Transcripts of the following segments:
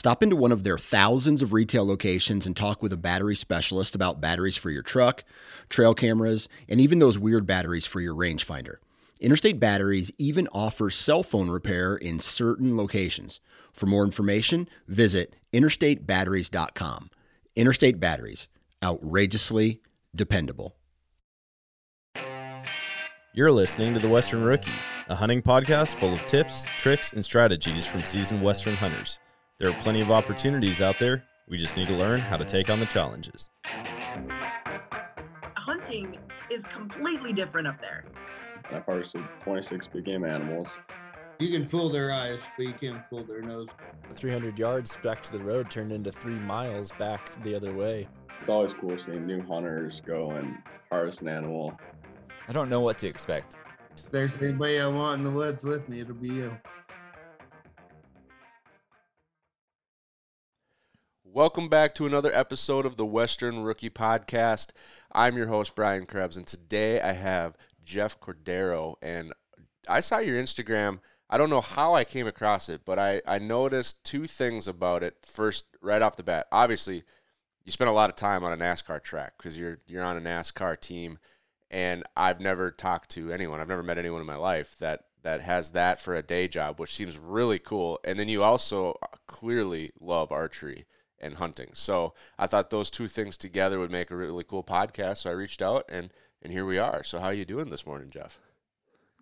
Stop into one of their thousands of retail locations and talk with a battery specialist about batteries for your truck, trail cameras, and even those weird batteries for your rangefinder. Interstate Batteries even offers cell phone repair in certain locations. For more information, visit interstatebatteries.com. Interstate Batteries, outrageously dependable. You're listening to The Western Rookie, a hunting podcast full of tips, tricks, and strategies from seasoned Western hunters. There are plenty of opportunities out there. We just need to learn how to take on the challenges. Hunting is completely different up there. I've harvested 26 big game animals. You can fool their eyes, but you can't fool their nose. 300 yards back to the road turned into three miles back the other way. It's always cool seeing new hunters go and harvest an animal. I don't know what to expect. If there's anybody I want in the woods with me, it'll be you. Welcome back to another episode of the Western Rookie Podcast. I'm your host, Brian Krebs, and today I have Jeff Cordero. And I saw your Instagram. I don't know how I came across it, but I, I noticed two things about it. First, right off the bat, obviously, you spent a lot of time on a NASCAR track because you're you're on a NASCAR team, and I've never talked to anyone. I've never met anyone in my life that that has that for a day job, which seems really cool. And then you also clearly love archery and hunting. So I thought those two things together would make a really cool podcast. So I reached out and and here we are. So how are you doing this morning, Jeff?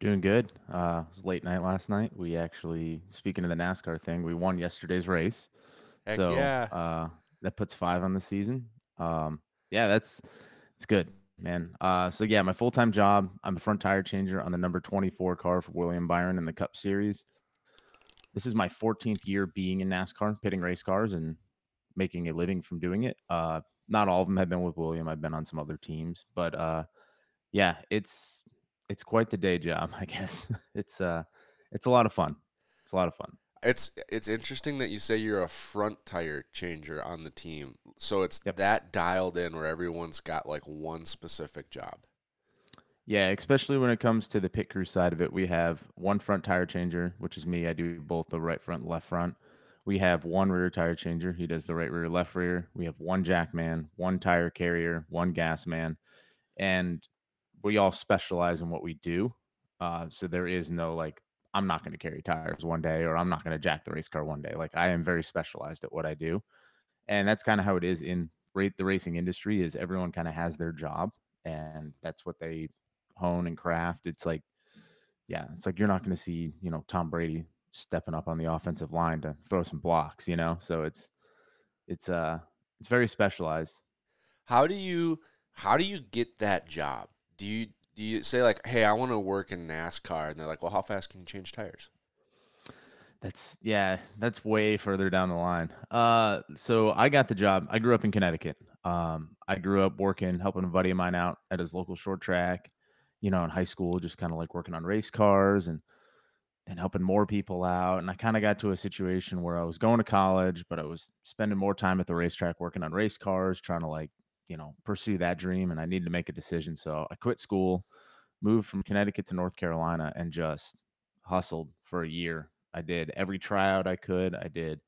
Doing good. Uh, it was late night last night. We actually, speaking of the NASCAR thing, we won yesterday's race. Heck so yeah. uh, that puts five on the season. Um, yeah, that's it's good, man. Uh, so yeah, my full time job. I'm a front tire changer on the number 24 car for William Byron in the Cup Series. This is my 14th year being in NASCAR, pitting race cars, and making a living from doing it. Uh, not all of them have been with William. I've been on some other teams, but uh, yeah, it's it's quite the day job, I guess. it's uh, it's a lot of fun. It's a lot of fun. It's it's interesting that you say you're a front tire changer on the team. So it's Yep. that dialed in where everyone's got like one specific job. Yeah, especially when it comes to the pit crew side of it, we have one front tire changer, which is me. I do both the right front, and left front. We have one rear tire changer. He does the right rear, left rear. We have one jack man, one tire carrier, one gas man, and we all specialize in what we do. Uh, so there is no like, I'm not going to carry tires one day, or I'm not going to jack the race car one day. Like I am very specialized at what I do, and that's kind of how it is in rate the racing industry. Is everyone kind of has their job, and that's what they hone and craft. It's like, yeah, it's like you're not going to see, you know, Tom Brady stepping up on the offensive line to throw some blocks, you know. So it's it's uh it's very specialized. How do you how do you get that job? Do you do you say like, "Hey, I want to work in NASCAR," and they're like, "Well, how fast can you change tires?" That's yeah, that's way further down the line. Uh so I got the job. I grew up in Connecticut. Um I grew up working helping a buddy of mine out at his local short track, you know, in high school, just kind of like working on race cars and and helping more people out. And I kind of got to a situation where I was going to college, but I was spending more time at the racetrack working on race cars, trying to like, you know, pursue that dream. And I needed to make a decision. So I quit school, moved from Connecticut to North Carolina, and just hustled for a year. I did every tryout I could. I did,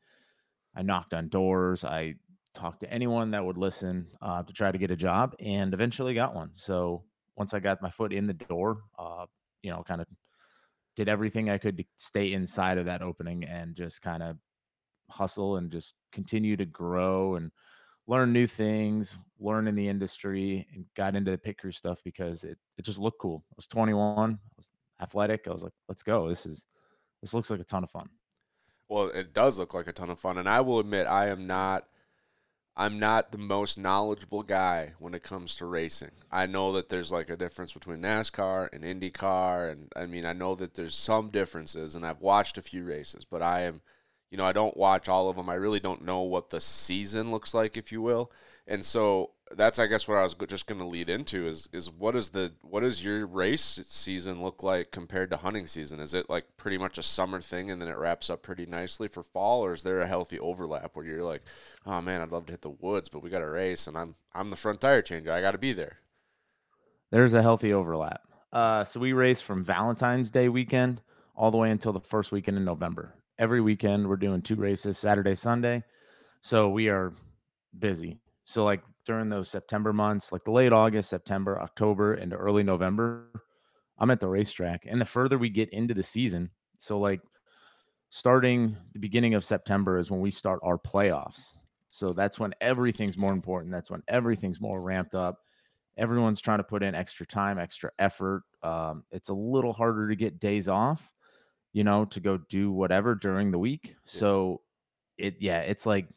I knocked on doors. I talked to anyone that would listen uh, to try to get a job and eventually got one. So once I got my foot in the door, uh, you know, kind of did everything I could to stay inside of that opening and just kind of hustle and just continue to grow and learn new things, learn in the industry, and got into the pit crew stuff because it, it just looked cool. I was 21, I was athletic. I was like, let's go. This is this looks like a ton of fun. Well, it does look like a ton of fun, and I will admit I am not I'm not the most knowledgeable guy when it comes to racing. I know that there's like a difference between NASCAR and IndyCar, and I mean I know that there's some differences, and I've watched a few races, but I am, you know, I don't watch all of them. I really don't know what the season looks like, if you will. And so that's, I guess, what I was just going to lead into is is what is the what does your race season look like compared to hunting season? Is it like pretty much a summer thing and then it wraps up pretty nicely for fall, or is there a healthy overlap where you're like, oh man, I'd love to hit the woods, but we got a race and I'm I'm the front tire changer, I got to be there. There's a healthy overlap. Uh, so we race from Valentine's Day weekend all the way until the first weekend in November. Every weekend we're doing two races, Saturday, Sunday. So we are busy. So like during those September months, like the late August, September, October, and early November, I'm at the racetrack. And the further we get into the season, so like starting the beginning of September is when we start our playoffs. So that's when everything's more important. That's when everything's more ramped up. Everyone's trying to put in extra time, extra effort. Um, it's a little harder to get days off, you know, to go do whatever during the week. So it, yeah, it's like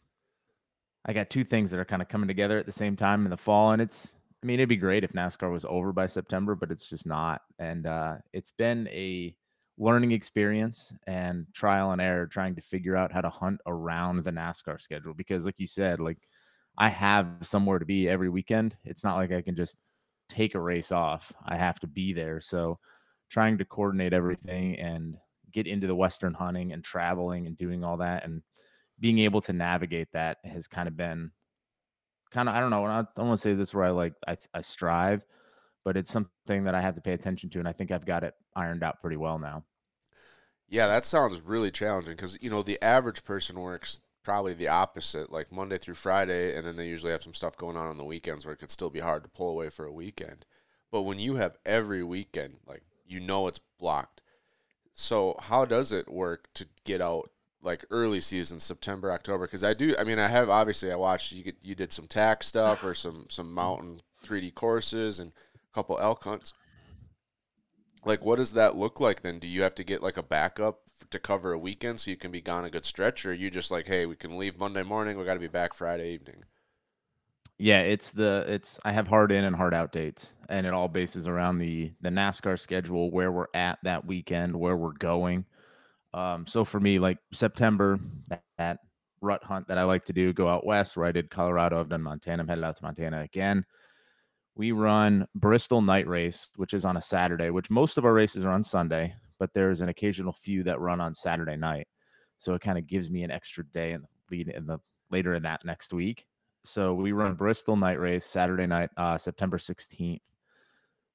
I got two things that are kind of coming together at the same time in the fall, and it's. I mean, it'd be great if NASCAR was over by September, but it's just not. And uh, it's been a learning experience and trial and error trying to figure out how to hunt around the NASCAR schedule because, like you said, like I have somewhere to be every weekend. It's not like I can just take a race off. I have to be there. So, trying to coordinate everything and get into the Western hunting and traveling and doing all that and being able to navigate that has kind of been kind of I don't know. I don't want to say this where I like I, I strive, but it's something that I have to pay attention to, and I think I've got it ironed out pretty well now. Yeah, that sounds really challenging because you know the average person works probably the opposite, like Monday through Friday, and then they usually have some stuff going on on the weekends where it could still be hard to pull away for a weekend. But when you have every weekend, like you know it's blocked. So how does it work to get out like early season, September, October? Because I do. I mean, I have obviously I watched you get you did some tack stuff or some some mountain 3D courses and a couple elk hunts. Like, what does that look like then? Do you have to get like a backup to cover a weekend so you can be gone a good stretch, or are you just like, hey, we can leave Monday morning, we got to be back Friday evening? Yeah, it's the it's I have hard in and hard out dates, and it all bases around the the NASCAR schedule, where we're at that weekend, where we're going. Um, so for me, like September, that, that rut hunt that I like to do, go out west where I did Colorado, I've done Montana, I'm headed out to Montana again. We run Bristol Night Race, which is on a Saturday, which most of our races are on Sunday, but there's an occasional few that run on Saturday night. So it kind of gives me an extra day the lead in the later in that next week. So we run Bristol Night Race Saturday night, uh, September 16th.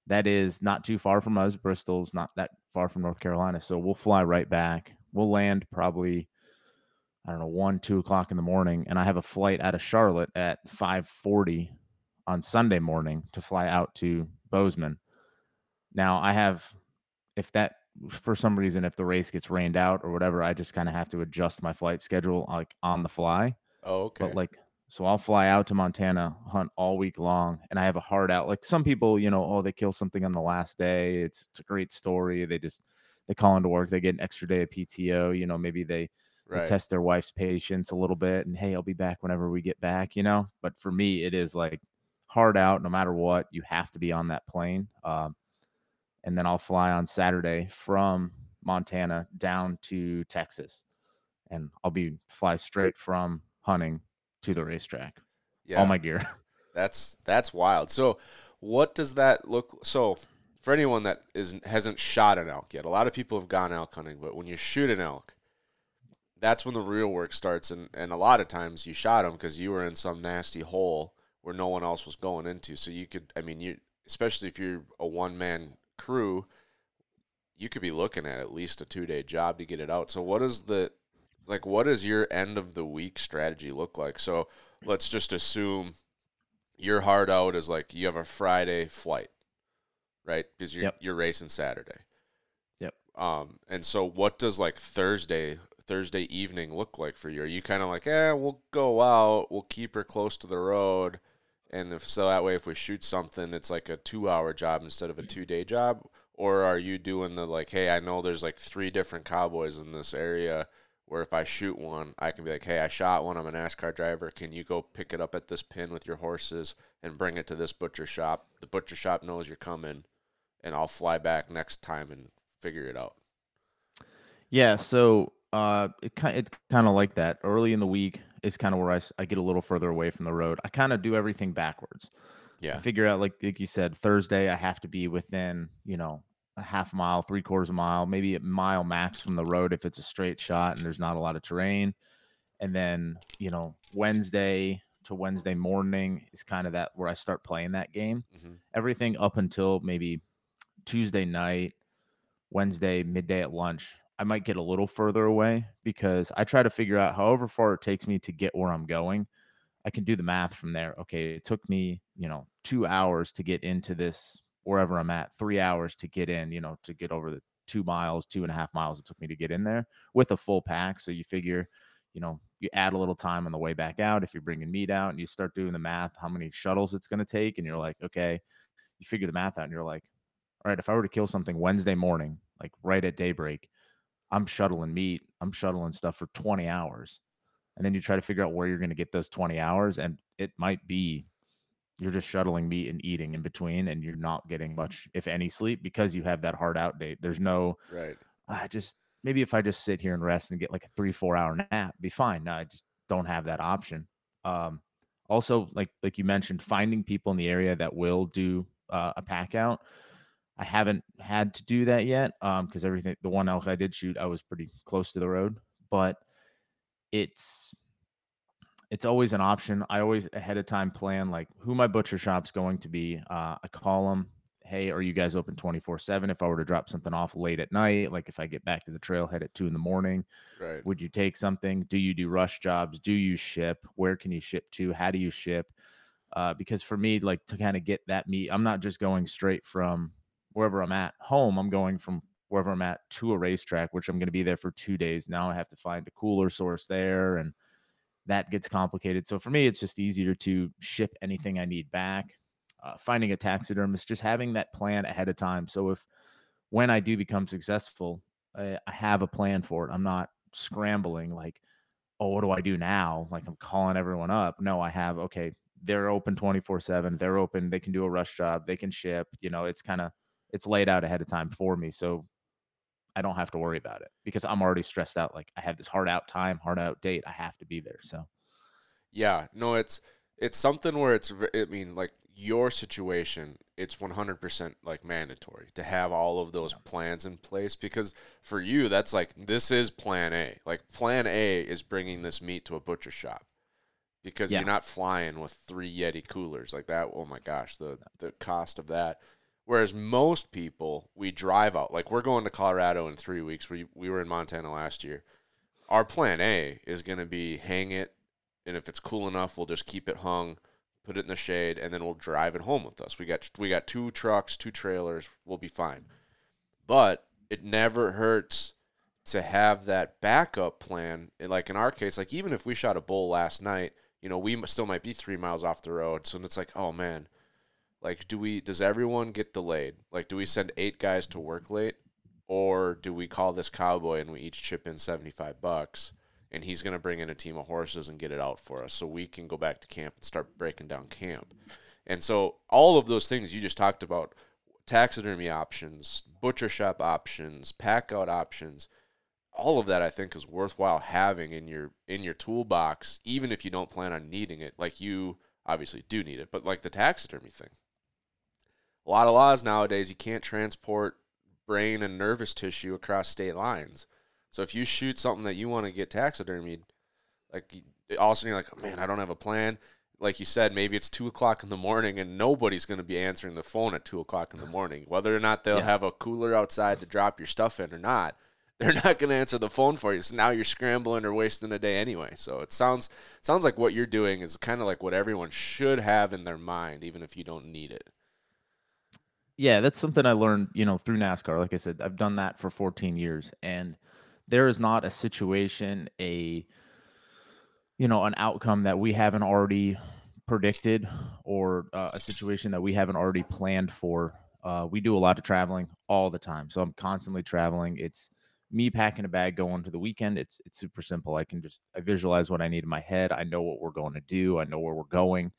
That is not too far from us. Bristol's not that far from North Carolina. So we'll fly right back. We'll land probably, I don't know, one, two o'clock in the morning. And I have a flight out of Charlotte at 540 on Sunday morning to fly out to Bozeman. Now I have, if that for some reason, if the race gets rained out or whatever, I just kind of have to adjust my flight schedule like on the fly. Oh, okay. But like, so I'll fly out to Montana, hunt all week long, and I have a hard out. Like some people, you know, oh, they kill something on the last day. It's it's a great story. They just they call into work, they get an extra day of PTO. You know, maybe they, they test their wife's patience a little bit, and hey, I'll be back whenever we get back. You know, but for me, it is like hard out. No matter what, you have to be on that plane. Um, and then I'll fly on Saturday from Montana down to Texas, and I'll be fly straight from hunting to the racetrack. yeah. All my gear. That's that's wild. So, what does that look? So, for anyone that is hasn't shot an elk yet, a lot of people have gone elk hunting, but when you shoot an elk, that's when the real work starts. And and a lot of times you shot them because you were in some nasty hole where no one else was going into. So you could, I mean, you especially if you're a one man crew, you could be looking at at least a two day job to get it out. So, what is the like? What does your end of the week strategy look like? So, let's just assume your hard out is like you have a Friday flight, right? Because you're Yep. you're racing Saturday. Yep. Um, and so what does like Thursday Thursday evening look like for you? Are you kind of like, eh, we'll go out, we'll keep her close to the road, and if so that way, if we shoot something, it's like a two hour job instead of a two day job. Or are you doing the like, hey, I know there's like three different cowboys in this area where if I shoot one, I can be like, hey, I shot one. I'm a NASCAR driver. Can you go pick it up at this pin with your horses and bring it to this butcher shop? The butcher shop knows you're coming, and I'll fly back next time and figure it out. Yeah, so uh, it kind it's kind of like that. Early in the week is kind of where I, I get a little further away from the road. I kind of do everything backwards. I Yeah. figure out like like you said, Thursday I have to be within you know a half mile, three quarters of a mile, maybe a mile max from the road if it's a straight shot and there's not a lot of terrain. And then you know Wednesday to Wednesday morning is kind of that where I start playing that game. Mhm. Everything up until maybe Tuesday night, Wednesday midday at lunch, I might get a little further away because I try to figure out however far it takes me to get where I'm going. I can do the math from there. Okay, it took me, you know, two hours to get into this wherever I'm at, three hours to get in, you know, to get over the two miles, two and a half miles it took me to get in there with a full pack. So you figure, you know, you add a little time on the way back out if you're bringing meat out and you start doing the math, how many shuttles it's going to take. And you're like, okay, you figure the math out and you're like, all right, if I were to kill something Wednesday morning, like right at daybreak, I'm shuttling meat, I'm shuttling stuff for 20 hours. And then you try to figure out where you're going to get those 20 hours. And it might be you're just shuttling meat and eating in between, and you're not getting much, if any, sleep because you have that hard out date. There's no, Right. I just maybe if I just sit here and rest and get like a three, four hour nap, be fine. No, I just don't have that option. Um, also, like like you mentioned, finding people in the area that will do uh, a pack out. I haven't had to do that yet Um, because everything the one elk I did shoot, I was pretty close to the road, but it's it's always an option. I always ahead of time plan like who my butcher shop's going to be. Uh, I call them, hey, are you guys open 24 7? If I were to drop something off late at night, like if I get back to the trailhead at two in the morning, Right. would you take something? Do you do rush jobs? Do you ship? Where can you ship to? How do you ship? Uh, because for me, like to kind of get that meat, I'm not just going straight from wherever I'm at home. I'm going from wherever I'm at to a racetrack, which I'm going to be there for two days. Now I have to find a cooler source there, and that gets complicated. So for me, it's just easier to ship anything I need back. Uh, finding a taxidermist, just having that plan ahead of time. So if when I do become successful, I, I have a plan for it. I'm not scrambling like, oh, what do I do now? Like I'm calling everyone up. No, I have okay. They're open 24 seven. They're open. They can do a rush job. They can ship. You know, it's kind of it's laid out ahead of time for me. So I don't have to worry about it because I'm already stressed out. Like I have this hard out time, hard out date. I have to be there. So Yeah, no, it's it's something where it's. I mean, like your situation, it's 100% like mandatory to have all of those plans in place because for you, that's like this is Plan A. Like Plan A is bringing this meat to a butcher shop because Yeah. you're not flying with three Yeti coolers like that. Oh my gosh, the the cost of that. Whereas most people, we drive out. Like we're going to Colorado in three weeks. We we were in Montana last year. Our plan A is going to be hang it, and if it's cool enough, we'll just keep it hung, put it in the shade, and then we'll drive it home with us. We got we got two trucks, two trailers. We'll be fine. But it never hurts to have that backup plan. And like in our case, like even if we shot a bull last night, you know, we still might be three miles off the road. So it's like, oh man, like do we? Does everyone get delayed? Like, do we send eight guys to work late, or do we call this cowboy and we each chip in seventy five bucks? And he's going to bring in a team of horses and get it out for us so we can go back to camp and start breaking down camp. And so, all of those things you just talked about taxidermy options, butcher shop options, pack out options all of that I think is worthwhile having in your in your toolbox, even if you don't plan on needing it. Like you obviously do need it, but like the taxidermy thing. A lot of laws nowadays you can't transport brain and nervous tissue across state lines. So if you shoot something that you want to get taxidermied, like all of a sudden you're like, oh, man, I don't have a plan. Like you said, maybe it's two o'clock in the morning and nobody's going to be answering the phone at two o'clock in the morning. Whether or not they'll Yeah. have a cooler outside to drop your stuff in or not, they're not going to answer the phone for you. So now you're scrambling or wasting a day anyway. So it sounds sounds like what you're doing is kind of like what everyone should have in their mind, even if you don't need it. Yeah, that's something I learned, you know, through NASCAR. Like I said, I've done that for 14 years, and there is not a situation, a you know, an outcome that we haven't already predicted, or uh, a situation that we haven't already planned for. Uh, we do a lot of traveling all the time, so I'm constantly traveling. It's me packing a bag going to the weekend. It's it's super simple. I can just I visualize what I need in my head. I know what we're going to do. I know where we're going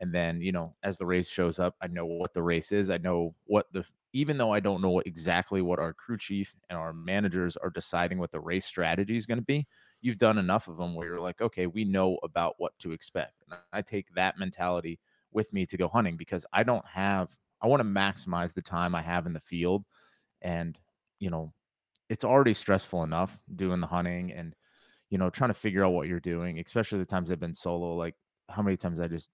and then you know as the race shows up i know what the race is i know what the even though I don't know exactly what our crew chief and our managers are deciding what the race strategy is going to be, you've done enough of them where you're like, okay, we know about what to expect. And I take that mentality with me to go hunting because I don't have, I want to maximize the time I have in the field. And, you know, it's already stressful enough doing the hunting and, you know, trying to figure out what you're doing, especially the times I've been solo. Like, how many times I just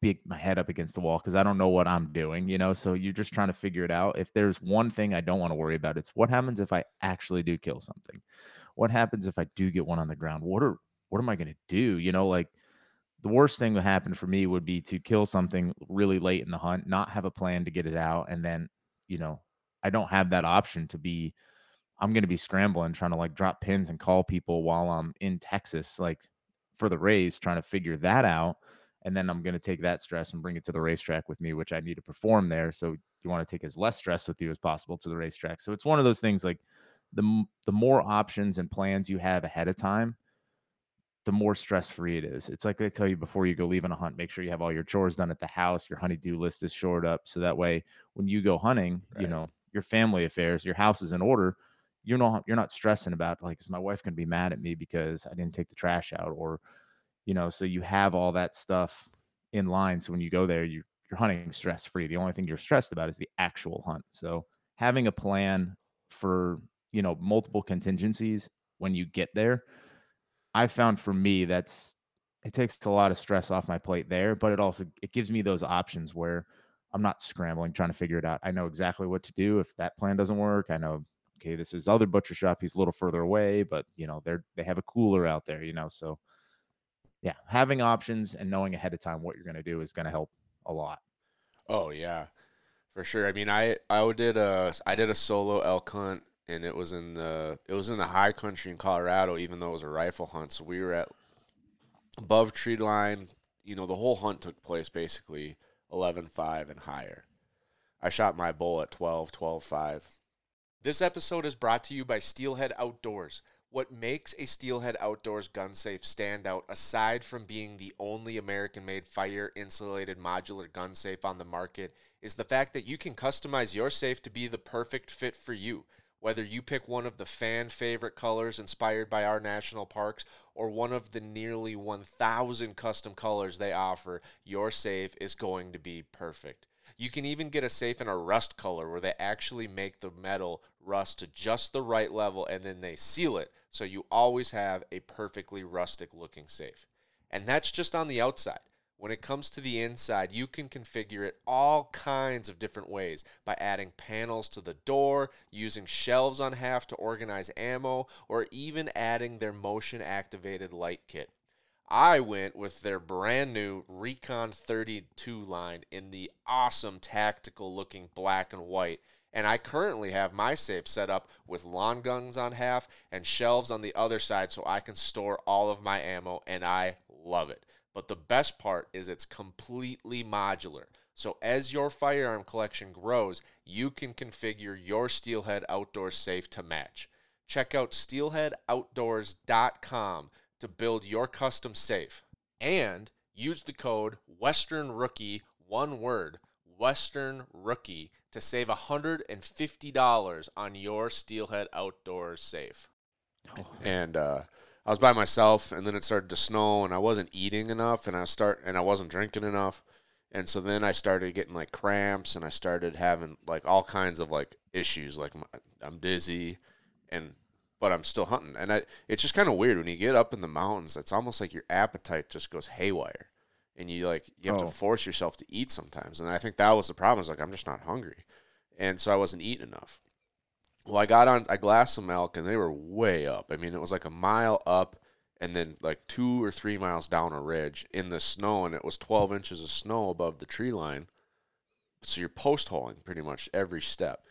beat my head up against the wall because I don't know what I'm doing, you know? So you're just trying to figure it out. If there's one thing I don't want to worry about, it's what happens if I actually do kill something? What happens if I do get one on the ground? What are what am I going to do? You know, like the worst thing that happened for me would be to kill something really late in the hunt, not have a plan to get it out, and then, you know, I don't have that option to be I'm going to be scrambling trying to like drop pins and call people while I'm in Texas like for the race trying to figure that out and then I'm going to take that stress and bring it to the racetrack with me, which I need to perform there. So you want to take as less stress with you as possible to the racetrack. So it's one of those things like the the more options and plans you have ahead of time, the more stress free it is. It's like I tell you before you go leave on a hunt, make sure you have all your chores done at the house, your honeydew list is shored up, so that way when you go hunting, right. you know your family affairs, your house is in order. You're not you're not stressing about like is my wife going to be mad at me because I didn't take the trash out or you know, so you have all that stuff in line. So when you go there, you, you're hunting stress free. The only thing you're stressed about is the actual hunt. So having a plan for, you know, multiple contingencies when you get there, I found for me that's it takes a lot of stress off my plate there, but it also it gives me those options where I'm not scrambling trying to figure it out. I know exactly what to do if that plan doesn't work. I know okay, this is other butcher shop. He's a little further away, but you know, they're they have a cooler out there, you know. So yeah, having options and knowing ahead of time what you're going to do is going to help a lot. Oh yeah, for sure. I mean, I I did a I did a solo elk hunt, and it was in the it was in the high country in Colorado, even though it was a rifle hunt. So we were at above tree line. You know, the whole hunt took place basically 11.5 and higher. I shot my bull at 12, 12.5. This episode is brought to you by Steelhead Outdoors. What makes a Steelhead Outdoors gun safe stand out, aside from being the only American made fire insulated modular gun safe on the market, is the fact that you can customize your safe to be the perfect fit for you. Whether you pick one of the fan favorite colors inspired by our national parks or one of the nearly 1,000 custom colors they offer, your safe is going to be perfect. You can even get a safe in a rust color where they actually make the metal rust to just the right level and then they seal it so you always have a perfectly rustic looking safe. And that's just on the outside. When it comes to the inside, you can configure it all kinds of different ways by adding panels to the door, using shelves on half to organize ammo, or even adding their motion activated light kit. I went with their brand new Recon 32 line in the awesome tactical looking black and white. And I currently have my safe set up with long guns on half and shelves on the other side so I can store all of my ammo, and I love it. But the best part is it's completely modular. So as your firearm collection grows, you can configure your Steelhead Outdoor safe to match. Check out steelheadoutdoors.com to build your custom safe and use the code Western Rookie, one word, Western Rookie, to save $150 on your Steelhead Outdoors safe. Oh. And uh, I was by myself, and then it started to snow, and I wasn't eating enough, and I start and I wasn't drinking enough, and so then I started getting like cramps, and I started having like all kinds of like issues, like I'm dizzy, and but I'm still hunting. And I, it's just kind of weird when you get up in the mountains. It's almost like your appetite just goes haywire, and you like you have oh. to force yourself to eat sometimes. And I think that was the problem. Is like I'm just not hungry, and so I wasn't eating enough. Well, I got on. I glassed some elk, and they were way up. I mean, it was like a mile up, and then like two or three miles down a ridge in the snow, and it was 12 inches of snow above the tree line. So you're post holing pretty much every step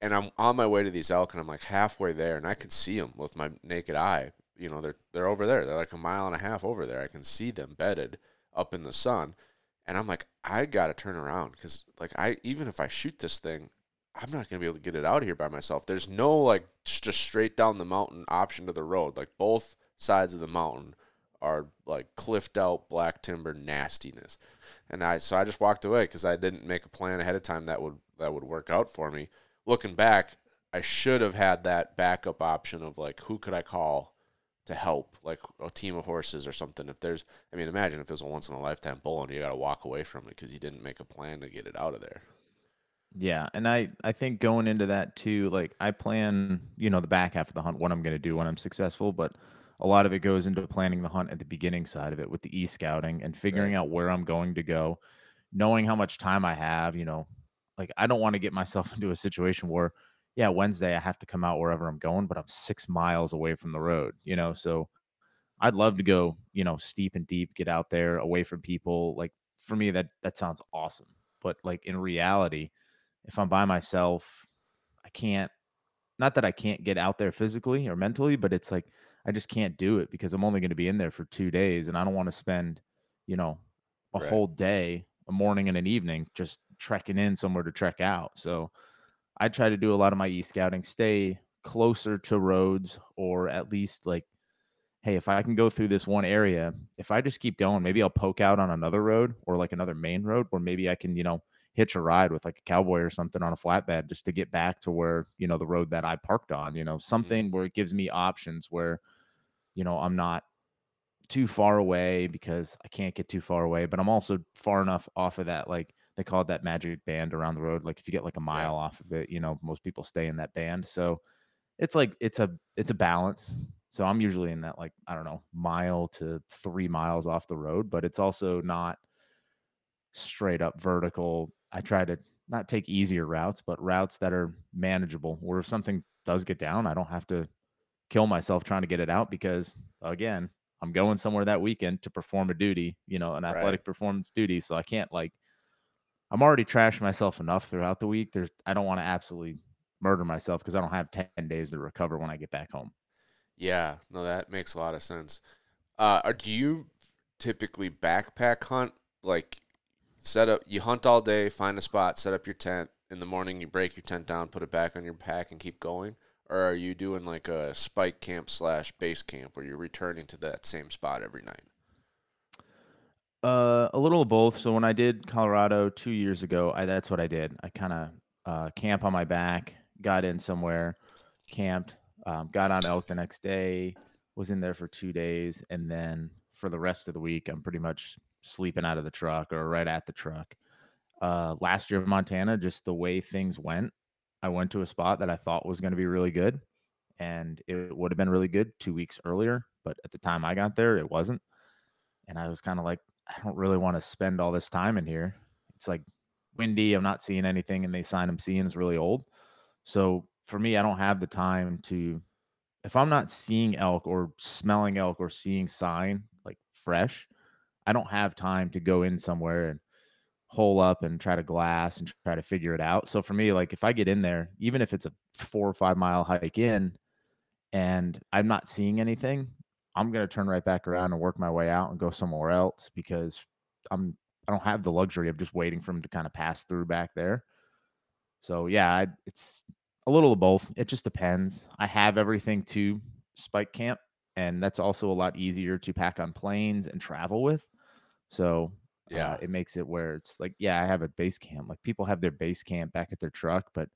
and I'm on my way to these elk, and I'm like halfway there, and I can see them with my naked eye. You know, they're they're over there. They're like a mile and a half over there. I can see them bedded up in the sun, and I'm like, I gotta turn around because like I even if I shoot this thing, I'm not gonna be able to get it out of here by myself. There's no like just straight down the mountain option to the road. Like both sides of the mountain are like cliffed out black timber nastiness. And I so I just walked away because I didn't make a plan ahead of time that would that would work out for me. Looking back, I should have had that backup option of like who could I call to help, like a team of horses or something. If there's, I mean, imagine if it was a once in a lifetime bull and you got to walk away from it because you didn't make a plan to get it out of there. Yeah, and I I think going into that too, like I plan, you know, the back half of the hunt, what I'm going to do when I'm successful, but a lot of it goes into planning the hunt at the beginning side of it with the e scouting and figuring out where I'm going to go, knowing how much time I have. You know, like I don't want to get myself into a situation where, yeah, Wednesday I have to come out wherever I'm going, but I'm six miles away from the road. You know, so I'd love to go, you know, steep and deep, get out there away from people. Like for me, that that sounds awesome. But like in reality, if I'm by myself, I can't. Not that I can't get out there physically or mentally, but it's like I just can't do it because I'm only going to be in there for two days, and I don't want to spend, you know, a Right. whole day, a morning and an evening, just trekking in somewhere to trek out. So I try to do a lot of my e scouting, stay closer to roads, or at least like, hey, if I can go through this one area, if I just keep going, maybe I'll poke out on another road or like another main road, or maybe I can, you know, hitch a ride with like a cowboy or something on a flatbed just to get back to where, you know, the road that I parked on, you know, mm-hmm. something where it gives me options where, you know, I'm not too far away because I can't get too far away, but I'm also far enough off of that, like they call it that magic band around the road. Like if you get like a mile off of it, you know, most people stay in that band. So it's like it's a it's a balance. So I'm usually in that like, I don't know, mile to three miles off the road, but it's also not straight up vertical. I try to not take easier routes, but routes that are manageable. Where if something does get down, I don't have to kill myself trying to get it out because again, I'm going somewhere that weekend to perform a duty, you know, an Right. athletic performance duty. So I can't like I'm already trashing myself enough throughout the week. There's I don't want to absolutely murder myself because I don't have 10 days to recover when I get back home. Yeah, no, that makes a lot of sense. Uh, do you typically backpack hunt? Like, set up, you hunt all day, find a spot, set up your tent. In the morning, you break your tent down, put it back on your pack, and keep going. Or are you doing like a spike camp slash base camp where you're returning to that same spot every night? Uh, a little of both. So when I did Colorado two years ago, I that's what I did. I kind of uh, camp on my back, got in somewhere, camped, um, got on elk the next day, was in there for two days, and then for the rest of the week, I'm pretty much sleeping out of the truck or right at the truck. Uh, last year of Montana, just the way things went, I went to a spot that I thought was going to be really good, and it would have been really good two weeks earlier, but at the time I got there, it wasn't. And I was kind of like, I don't really want to spend all this time in here. It's like windy. I'm not seeing anything, and the sign I'm seeing is really old. So for me, I don't have the time to. If I'm not seeing elk or smelling elk or seeing sign like fresh, I don't have time to go in somewhere and hole up and try to glass and try to figure it out. So for me, like if I get in there, even if it's a four or five mile hike in, and I'm not seeing anything, I'm gonna turn right back around and work my way out and go somewhere else because I'm I don't have the luxury of just waiting for him to kind of pass through back there. So yeah, I, it's a little of both. It just depends. I have everything to spike camp, and that's also a lot easier to pack on planes and travel with. So Yeah. uh, it makes it where it's like, yeah, I have a base camp. Like people have their base camp back at their truck, but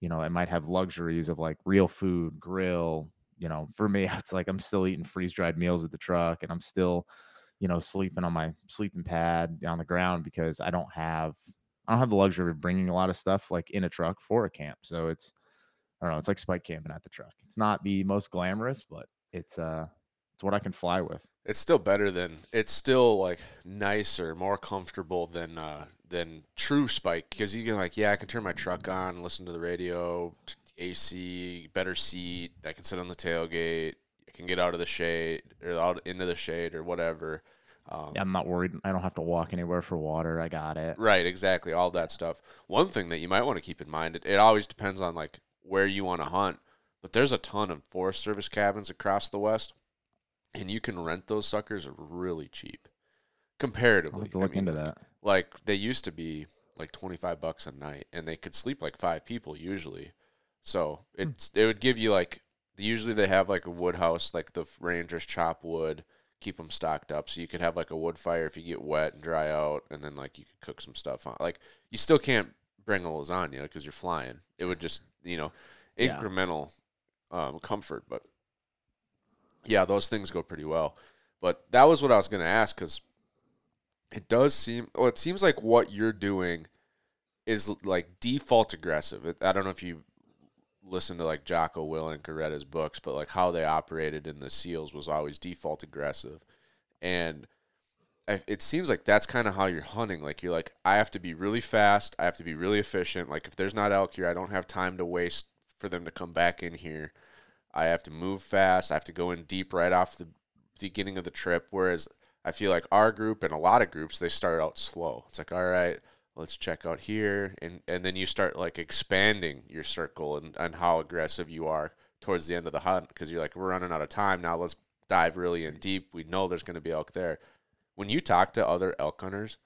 you know, it might have luxuries of like real food, grill. You know, for me, it's like I'm still eating freeze dried meals at the truck, and I'm still, you know, sleeping on my sleeping pad on the ground because I don't have I don't have the luxury of bringing a lot of stuff like in a truck for a camp. So it's I don't know, it's like spike camping at the truck. It's not the most glamorous, but it's uh it's what I can fly with. It's still better than it's still like nicer, more comfortable than uh than true spike because you can like yeah I can turn my truck on, listen to the radio, AC, better seat. I can sit on the tailgate. I can get out of the shade or out into the shade or whatever. Um, yeah, I'm not worried. I don't have to walk anywhere for water. I got it. Right, exactly, all that stuff. One thing that you might want to keep in mind, it, it always depends on like where you want to hunt, but there's a ton of Forest Service cabins across the West, and you can rent those suckers really cheap, I'll comparatively. have to I look mean, into that. Like they used to be like twenty five bucks a night, and they could sleep like five people usually. So Hmm. it's it would give you like usually they have like a wood house, like the rangers chop wood, keep them stocked up, so you could have like a wood fire if you get wet and dry out, and then like you could cook some stuff on. Like you still can't bring a lasagna because you're flying. It would just you know Yeah. incremental um, comfort, but yeah, those things go pretty well. But that was what I was going to ask because it does seem. Well, it seems like what you're doing is like default aggressive. I don't know if you listen to like Jocko or read his books, but like how they operated in the SEALs was always default aggressive, and it seems like that's kind of how you're hunting. Like you're like, I have to be really fast. I have to be really efficient. Like if there's not elk here, I don't have time to waste for them to come back in here. I have to move fast. I have to go in deep right off the beginning of the trip. Whereas I feel like our group and a lot of groups they start out slow. It's like, all right, let's check out here, and and then you start like expanding your circle and and how aggressive you are towards the end of the hunt because you're like, we're running out of time now. Let's dive really in deep. We know there's going to be elk there. When you talk to other elk hunters,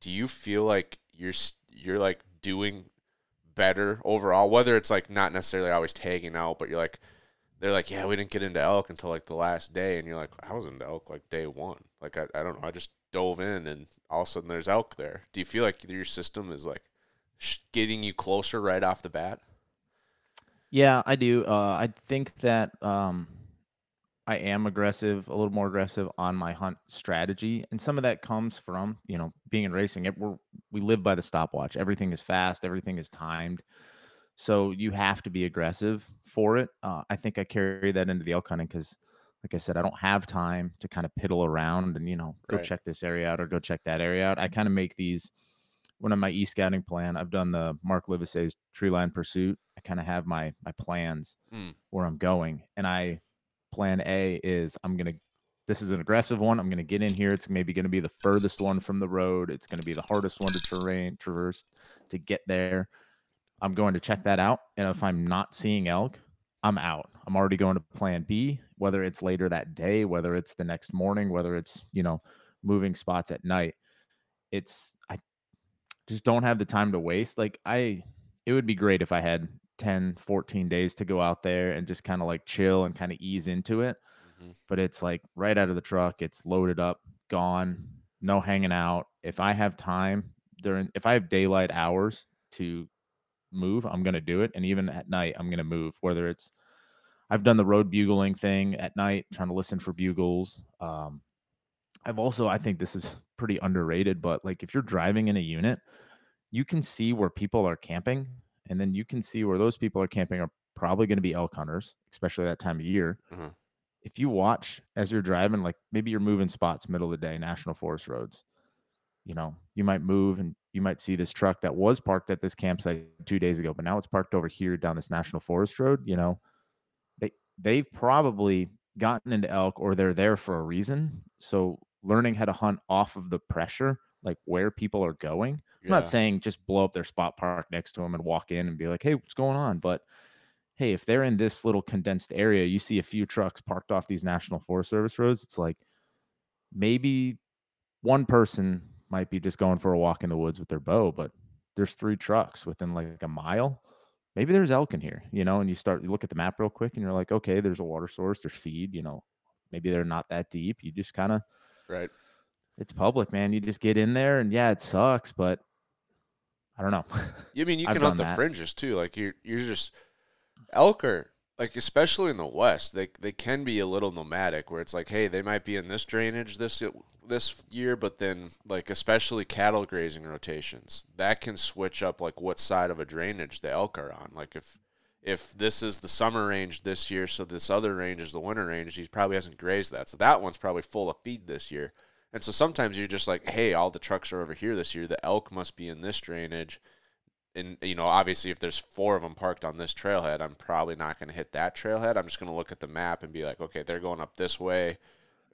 do you feel like you're you're like doing better overall? Whether it's like not necessarily always tagging out, but you're like they're like, yeah, we didn't get into elk until like the last day, and you're like, I was into elk like day one. Like I, I don't know, I just dove in, and all of a sudden there's elk there. Do you feel like your system is like getting you closer right off the bat? Yeah, I do. Uh, I think that um, I am aggressive, a little more aggressive on my hunt strategy, and some of that comes from you know being in racing. It, we're, we live by the stopwatch. Everything is fast. Everything is timed. So you have to be aggressive for it. Uh, I think I carry that into the elk hunting because, like I said, I don't have time to kind of piddle around and you know go Right. check this area out or go check that area out. I kind of make these when on my e scouting plan. I've done the Mark Livesay's tree line pursuit. I kind of have my my plans Mm. where I'm going, and I plan A is I'm gonna. This is an aggressive one. I'm gonna get in here. It's maybe gonna be the furthest one from the road. It's gonna be the hardest one to terrain traverse to get there. I'm going to check that out. And if I'm not seeing elk, I'm out. I'm already going to plan B, whether it's later that day, whether it's the next morning, whether it's, you know, moving spots at night. It's, I just don't have the time to waste. Like, I, it would be great if I had 10, 14 days to go out there and just kind of like chill and kind of ease into it. Mhm. But it's like right out of the truck, it's loaded up, gone, no hanging out. If I have time during, if I have daylight hours to move, I'm going to do it. And even at night, I'm going to move, whether it's, I've done the road bugling thing at night, trying to listen for bugles. Um, I've also, I think this is pretty underrated, but like if you're driving in a unit, you can see where people are camping, and then you can see where those people are camping are probably going to be elk hunters, especially that time of year. Mhm. If you watch as you're driving, like maybe you're moving spots middle of the day, national forest roads, you know, you might move and you might see this truck that was parked at this campsite two days ago, but now it's parked over here down this national forest road. You know, they they've probably gotten into elk or they're there for a reason. So learning how to hunt off of the pressure, like where people are going. I'm not saying just blow up their spot park next to them and walk in and be like, "Hey, what's going on?" But hey, if they're in this little condensed area, you see a few trucks parked off these National Forest Service roads. It's like maybe one person might be just going for a walk in the woods with their bow, but there's three trucks within like a mile. Maybe there's elk in here, you know, and you start you look at the map real quick and you're like, okay, there's a water source, there's feed, you know, maybe they're not that deep. You just kind of Right. it's public, man. You just get in there and yeah, it sucks, but I don't know. You mean, you can hunt the that. fringes too. Like you're you're just elk are like especially in the west, they they can be a little nomadic where it's like, hey, they might be in this drainage this this year, but then like especially cattle grazing rotations, that can switch up like what side of a drainage the elk are on. Like if if this is the summer range this year, so this other range is the winter range, he probably hasn't grazed that. So that one's probably full of feed this year. And so sometimes you're just like, hey, all the trucks are over here this year. The elk must be in this drainage. And, you know, obviously, if there's four of them parked on this trailhead, I'm probably not going to hit that trailhead. I'm just going to look at the map and be like, okay, they're going up this way.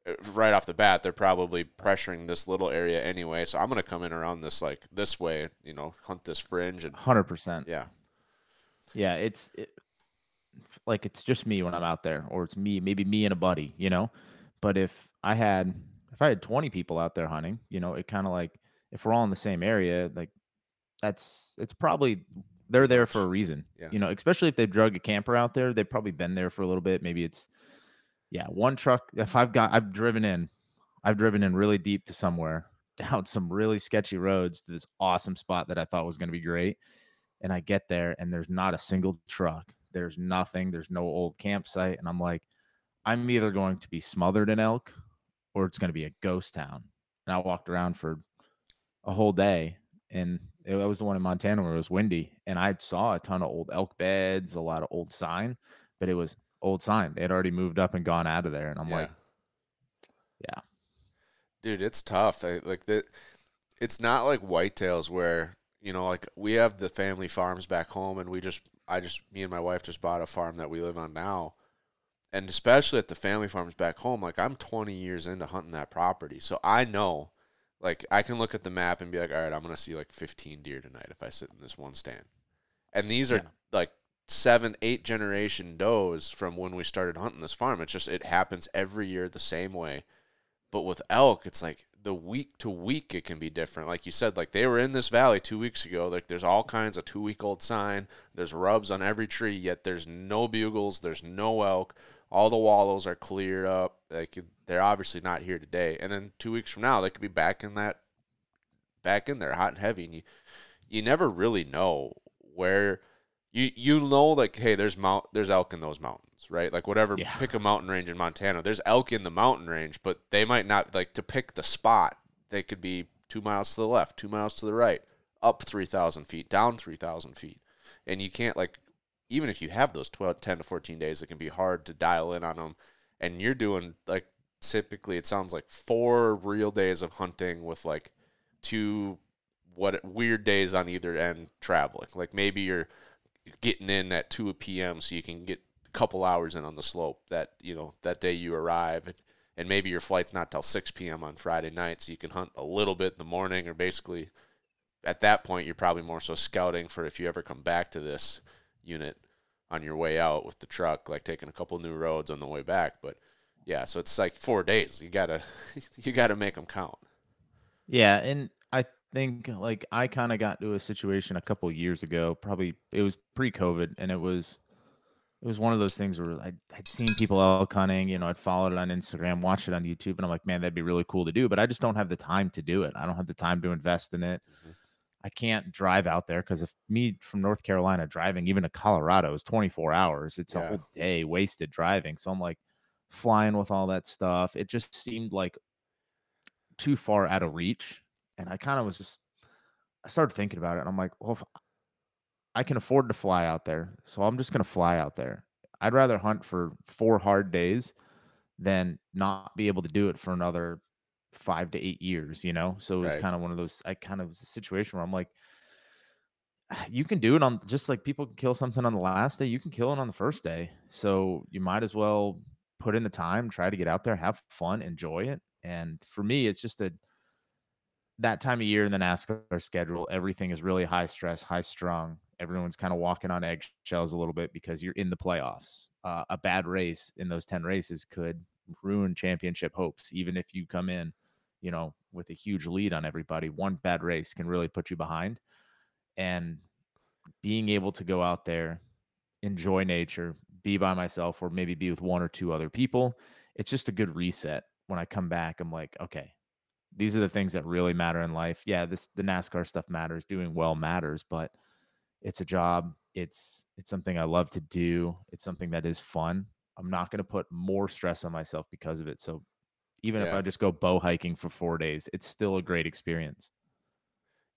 Uh, Right off the bat, they're probably pressuring this little area anyway. So I'm going to come in around this, like, this way, you know, hunt this fringe. And Hundred percent. yeah. Yeah, it's it, like it's just me when I'm out there, or it's me, maybe me and a buddy, you know. But if I had if I had 20 people out there hunting, you know, it kind of like if we're all in the same area, like that's it's probably they're there for a reason, Yeah. you know. Especially if they've drug a camper out there, they've probably been there for a little bit. Maybe it's yeah, one truck. If I've got I've driven in, I've driven in really deep to somewhere. down some really sketchy roads to this awesome spot that I thought was going to be great. And I get there and there's not a single truck. There's nothing. There's no old campsite. And I'm like, I'm either going to be smothered in elk or it's going to be a ghost town. And I walked around for a whole day and it was the one in Montana where it was windy and I saw a ton of old elk beds, a lot of old sign, but it was old sign. They had already moved up and gone out of there. And I'm Yeah. like, yeah. dude it's tough I, like that it's not like whitetails where you know like we have the family farms back home and we just i just me and my wife just bought a farm that we live on now and especially at the family farms back home like i'm 20 years into hunting that property so i know like i can look at the map and be like all right i'm gonna see like 15 deer tonight if i sit in this one stand and these are Yeah. like seven eight generation does from when we started hunting this farm it's just it happens every year the same way but with elk, it's like the week to week it can be different. Like you said, like they were in this valley two weeks ago. Like there's all kinds of two week old sign. There's rubs on every tree, yet there's no bugles. There's no elk. All the wallows are cleared up. Like they're obviously not here today. And then two weeks from now, they could be back in that, back in there, hot and heavy. And you, you never really know where you you know like hey there's mount there's elk in those mountains right like whatever Yeah. pick a mountain range in Montana there's elk in the mountain range but they might not like to pick the spot they could be two miles to the left two miles to the right up 3000 feet down 3000 feet and you can't like even if you have those 12 10 to 14 days it can be hard to dial in on them and you're doing like typically it sounds like four real days of hunting with like two what weird days on either end traveling like maybe you're getting in at 2 p.m. so you can get a couple hours in on the slope that you know that day you arrive and, and maybe your flight's not till 6 p.m. on Friday night so you can hunt a little bit in the morning or basically at that point you're probably more so scouting for if you ever come back to this unit on your way out with the truck like taking a couple new roads on the way back but yeah so it's like 4 days you got to you got to make them count Yeah, and I think like I kind of got to a situation a couple years ago. Probably it was pre-COVID, and it was it was one of those things where I'd, I'd seen people elk hunting. You know, I'd followed it on Instagram, watched it on YouTube, and I'm like, man, that'd be really cool to do. But I just don't have the time to do it. I don't have the time to invest in it. Mhm. I can't drive out there because if me from North Carolina driving even to Colorado is 24 hours, it's a whole day wasted driving. So I'm like flying with all that stuff. It just seemed like too far out of reach. And I kind of was just, I started thinking about it and I'm like, well, I can afford to fly out there. So I'm just going to fly out there. I'd rather hunt for four hard days than not be able to do it for another five to eight years, you know? So it was Right. kind of one of those, I kind of was a situation where I'm like, you can do it on just like people can kill something on the last day, you can kill it on the first day. So you might as well put in the time, try to get out there, have fun, enjoy it. And for me, it's just a that time of year in the NASCAR schedule, everything is really high stress, high strung. Everyone's kind of walking on eggshells a little bit because you're in the playoffs. Uh, a bad race in those 10 races could ruin championship hopes, even if you come in, you know, with a huge lead on everybody. One bad race can really put you behind. And being able to go out there, enjoy nature, be by myself, or maybe be with one or two other people, it's just a good reset. When I come back, I'm like, okay, these are the things that really matter in life. Yeah, this the NASCAR stuff matters, doing well matters, but it's a job. It's it's something I love to do. It's something that is fun. I'm not going to put more stress on myself because of it. So even if I just go bow hiking for 4 days, it's still a great experience.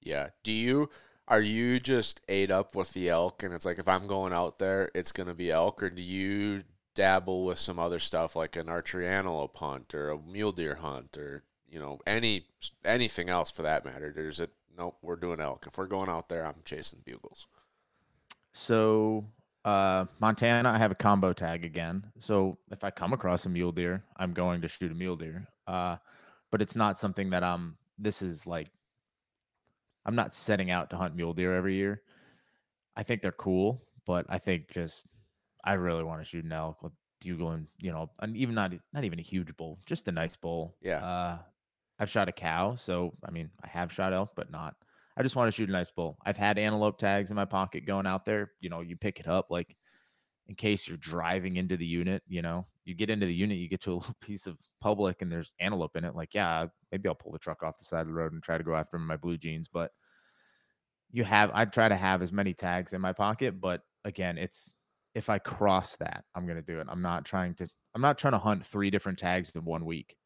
Yeah. Do you are you just ate up with the elk and it's like if I'm going out there, it's gonna be elk, or do you dabble with some other stuff like an archery antelope hunt or a mule deer hunt or you know any anything else for that matter? There's it. Nope, we're doing elk. If we're going out there, I'm chasing bugles. So uh Montana, I have a combo tag again. So if I come across a mule deer, I'm going to shoot a mule deer. Uh but it's not something that I'm this is like I'm not setting out to hunt mule deer every year. I think they're cool, but I think just I really want to shoot an elk with bugle and you know, and even not not even a huge bull, just a nice bull. Yeah. Uh I've shot a cow, so I mean I have shot elk, but not I just want to shoot a nice bull. I've had antelope tags in my pocket going out there. You know, you pick it up like in case you're driving into the unit, you know, you get into the unit, you get to a little piece of public and there's antelope in it. Like, yeah, maybe I'll pull the truck off the side of the road and try to go after 'em in my blue jeans. But you have, I'd try to have as many tags in my pocket. But again, it's if I cross that, I'm going to do it. I'm not trying to, I'm not trying to hunt three different tags in one week.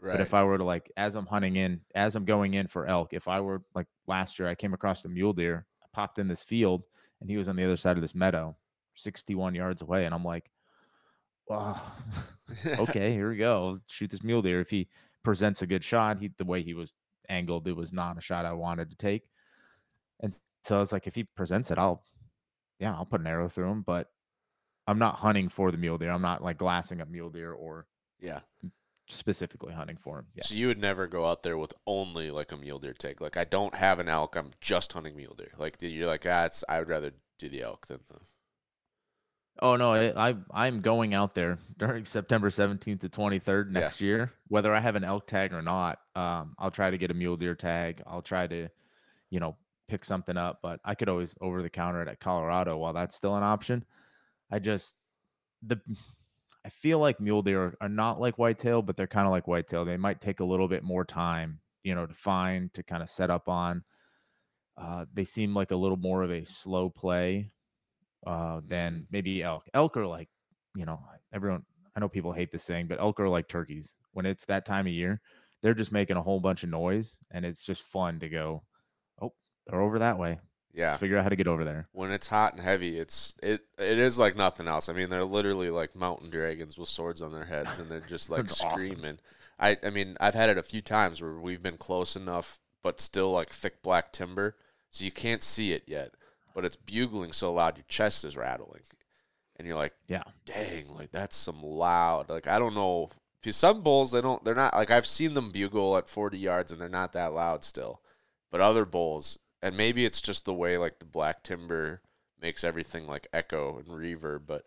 Right. But if I were to like, as I'm hunting in, as I'm going in for elk, if I were like last year, I came across a mule deer, I popped in this field, and he was on the other side of this meadow, 61 yards away, and I'm like, wow, okay, here we go, shoot this mule deer. If he presents a good shot, he the way he was angled, it was not a shot I wanted to take, and so I was like, if he presents it, I'll, yeah, I'll put an arrow through him, but I'm not hunting for the mule deer. I'm not like glassing up mule deer or yeah. Specifically hunting for him. Yeah. So you would never go out there with only like a mule deer tag. Like I don't have an elk. I'm just hunting mule deer. Like you're like, ah, it's, I would rather do the elk than the. Oh no, I, I I'm going out there during September 17th to 23rd Yeah. next year, whether I have an elk tag or not. Um, I'll try to get a mule deer tag. I'll try to, you know, pick something up, but I could always over the counter it at Colorado while that's still an option. I just the I feel like mule deer are, are not like whitetail, but they're kind of like whitetail. They might take a little bit more time, you know, to find to kind of set up on. Uh, they seem like a little more of a slow play uh, than maybe elk. Elk are like, you know, everyone. I know people hate this saying, but elk are like turkeys. When it's that time of year, they're just making a whole bunch of noise, and it's just fun to go. Oh, they're over that way. Yeah. Let's figure out how to get over there. When it's hot and heavy, it's it it is like nothing else. I mean, they're literally like mountain dragons with swords on their heads, and they're just like That's awesome. screaming. I I mean, I've had it a few times where we've been close enough, but still like thick black timber, so you can't see it yet, but it's bugling so loud your chest is rattling, and you're like, Yeah. dang, like that's some loud. Like I don't know, because some bulls they don't, they're not like I've seen them bugle at 40 yards and they're not that loud still, but other bulls, and maybe it's just the way like the black timber makes everything like echo and reverb, but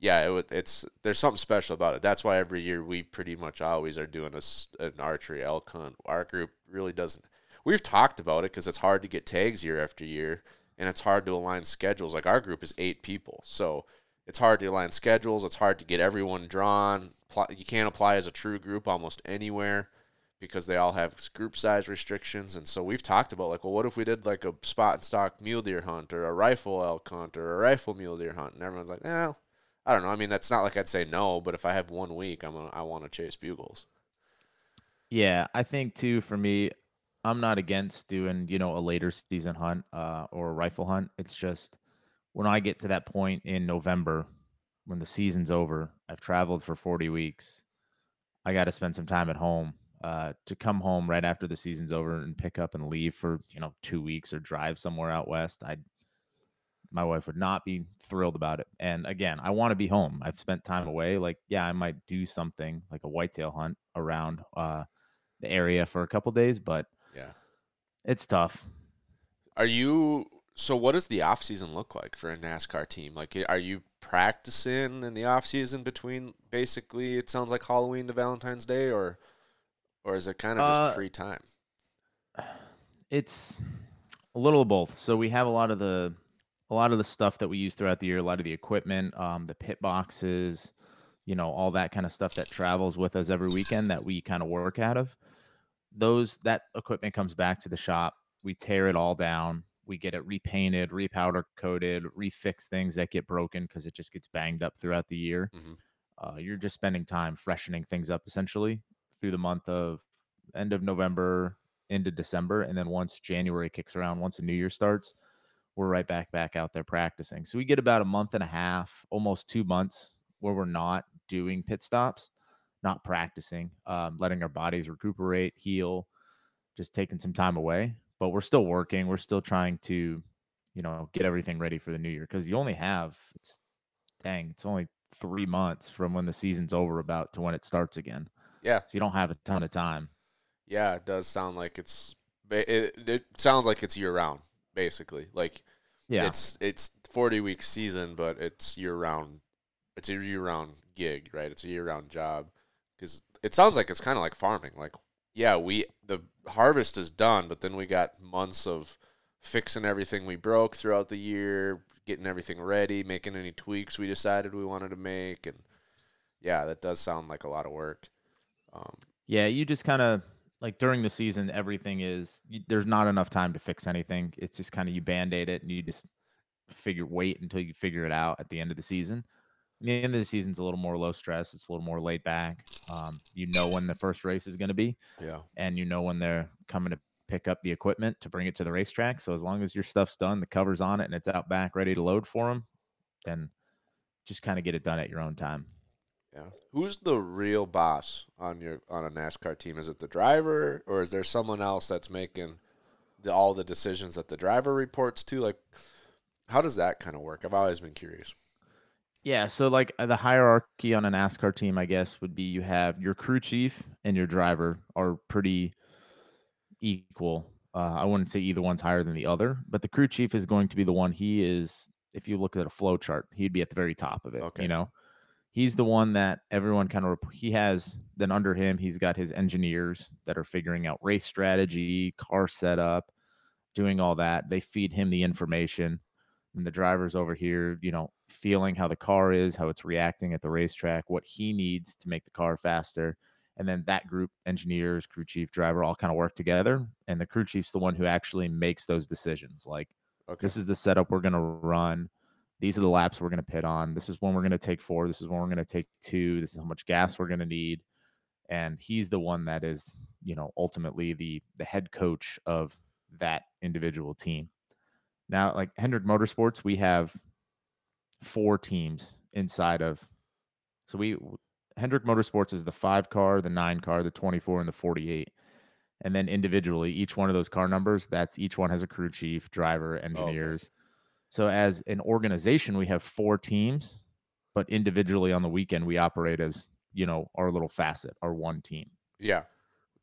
yeah, it it's there's something special about it. That's why every year we pretty much always are doing a an archery elk hunt. Our group really doesn't. We've talked about it because it's hard to get tags year after year, and it's hard to align schedules. Like our group is eight people, so it's hard to align schedules. It's hard to get everyone drawn. You can't apply as a true group almost anywhere because they all have group size restrictions. And so we've talked about like, well, what if we did like a spot and stalk mule deer hunt or a rifle elk hunt or a rifle mule deer hunt? And everyone's like, eh, I don't know. I mean, that's not like I'd say no, but if I have one week, I'm gonna, I want to chase bugles. Yeah, I think too for me, I'm not against doing, you know, a later season hunt uh, or a rifle hunt. It's just when I get to that point in November, when the season's over, I've traveled for 40 weeks. I got to spend some time at home. Uh, to come home right after the season's over and pick up and leave for you know two weeks or drive somewhere out west, I my wife would not be thrilled about it. And again, I want to be home. I've spent time away. Like, yeah, I might do something like a whitetail hunt around uh, the area for a couple days, but Yeah. it's tough. Are you? So what does the off season look like for a NASCAR team? Like, are you practicing in the off season between basically? It sounds like Halloween to Valentine's Day, or or is it kind of just Uh, free time? It's a little of both. So we have a lot of the a lot of the stuff that we use throughout the year, a lot of the equipment, um, the pit boxes, you know, all that kind of stuff that travels with us every weekend that we kind of work out of. Those that equipment comes back to the shop. We tear it all down. We get it repainted, repowder coated, refix things that get broken because it just gets banged up throughout the year. Mhm. Uh, you're just spending time freshening things up essentially through the month of end of November into December, and then once January kicks around, once the new year starts, we're right back back out there practicing. So we get about a month and a half, almost two months, where we're not doing pit stops, not practicing, um, letting our bodies recuperate, heal, just taking some time away. But we're still working. We're still trying to, you know, get everything ready for the new year because you only have it's dang, it's only three months from when the season's over about to when it starts again. Yeah, So you don't have a ton of time. yeah. It does sound like it's. It, it sounds like it's year round, basically. Like Yeah. it's it's forty week season, but it's year round. It's a year round gig, right? It's a year round job because it sounds like it's kind of like farming. Like, yeah, we the harvest is done, but then we got months of fixing everything we broke throughout the year, getting everything ready, making any tweaks we decided we wanted to make, and yeah, that does sound like a lot of work. Um, Yeah, you just kind of like during the season, everything is you, there's not enough time to fix anything. It's just kind of you band aid it and you just figure wait until you figure it out at the end of the season. And the end of the season's a little more low stress. It's a little more laid back. Um, you know when the first race is going to be, yeah, and you know when they're coming to pick up the equipment to bring it to the racetrack. So as long as your stuff's done, the cover's on it, and it's out back ready to load for them, then just kind of get it done at your own time. Yeah. Who's the real boss on your on a NASCAR team? Is it the driver, or is there someone else that's making the, all the decisions that the driver reports to? Like, how does that kind of work? I've always been curious. Yeah, so like uh, the hierarchy on a NASCAR team, I guess, would be you have your crew chief and your driver are pretty equal. Uh, I wouldn't say either one's higher than the other, but the crew chief is going to be the one. He is, if you look at a flow chart, he'd be at the very top of it. Okay. You know, he's the one that everyone kind of he has. Then under him, he's got his engineers that are figuring out race strategy, car setup, doing all that. They feed him the information and the driver's over here, you know, feeling how the car is, how it's reacting at the racetrack, what he needs to make the car faster. And then that group, engineers, crew chief, driver, all kind of work together. And the crew chief's the one who actually makes those decisions. Like, Okay, this is the setup we're going to run. These are the laps we're going to pit on. This is when we're going to take four. This is when we're going to take two. This is how much gas we're going to need. And he's the one that is, you know, ultimately the the head coach of that individual team. Now, like Hendrick Motorsports, we have four teams inside of. So we Hendrick Motorsports is the five car, the nine car, the 24, and the 48. And then individually, each one of those car numbers, that's each one has a crew chief, driver, oh, engineers. So as an organization, we have four teams, but individually on the weekend, we operate as, you know, our little facet, our one team. yeah.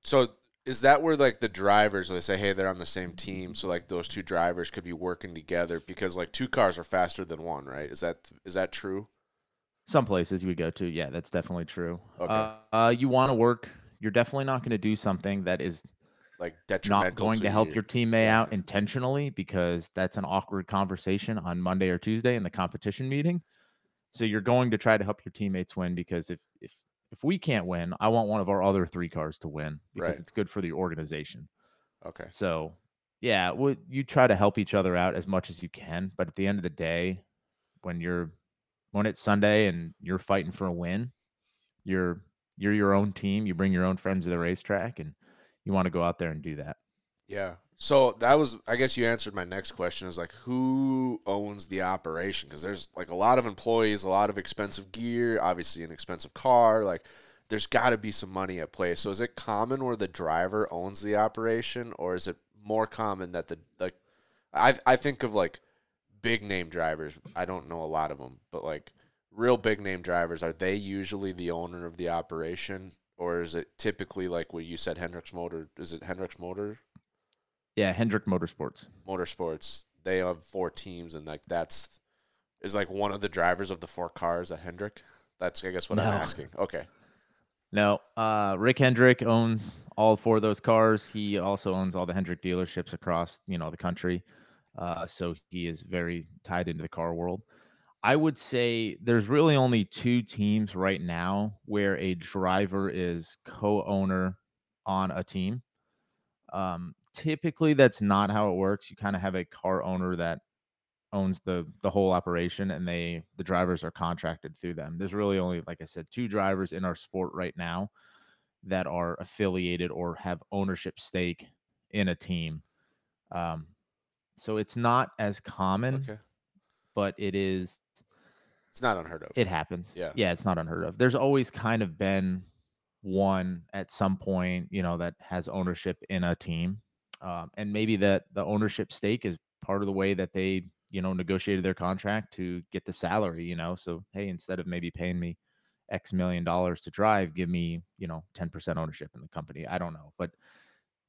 So is that where like the drivers they say, hey, they're on the same team, so like those two drivers could be working together because like two cars are faster than one, right? Is that is that true? Some places we go to, yeah, that's definitely true. Okay. Uh, uh, you want to work. You're definitely not going to do something that is Like detrimental not going to, help you? your teammate out intentionally because that's an awkward conversation on Monday or Tuesday in the competition meeting. So you're going to try to help your teammates win because if if if we can't win, I want one of our other three cars to win because Right. it's good for the organization. Okay. So yeah, well, you try to help each other out as much as you can, but at the end of the day, when you're when it's Sunday and you're fighting for a win, you're you're your own team. You bring your own friends to the racetrack, and you want to go out there and do that. Yeah. So that was, I guess you answered my next question is like, who owns the operation? Because there's like a lot of employees, a lot of expensive gear, obviously an expensive car. Like, there's got to be some money at play. So is it common where the driver owns the operation, or is it more common that the like? I I think of like big name drivers. I don't know a lot of them, but like real big name drivers, are they usually the owner of the operation, or is it typically like what you said, Hendricks Motor? Is it Hendricks Motor? Yeah, Hendrick Motorsports. Motorsports, they have four teams, and like that's is like one of the drivers of the four cars at Hendrick. That's I guess what I'm asking. Okay, No, uh, Rick Hendrick owns all four of those cars. He also owns all the Hendrick dealerships across you know the country. Uh, so he is very tied into the car world. I would say there's really only two teams right now where a driver is co-owner on a team. Um, typically, that's not how it works. You kind of have a car owner that owns the the whole operation, and they the drivers are contracted through them. There's really only, like I said, two drivers in our sport right now that are affiliated or have ownership stake in a team. Um, so it's not as common, okay, but it is it's not unheard of. it happens. Yeah. Yeah, it's not unheard of. There's always kind of been one at some point, you know, that has ownership in a team. Um, and maybe that the ownership stake is part of the way that they, you know, negotiated their contract to get the salary, you know. So, hey, instead of maybe paying me X million dollars to drive, give me, you know, 10% ownership in the company. I don't know. But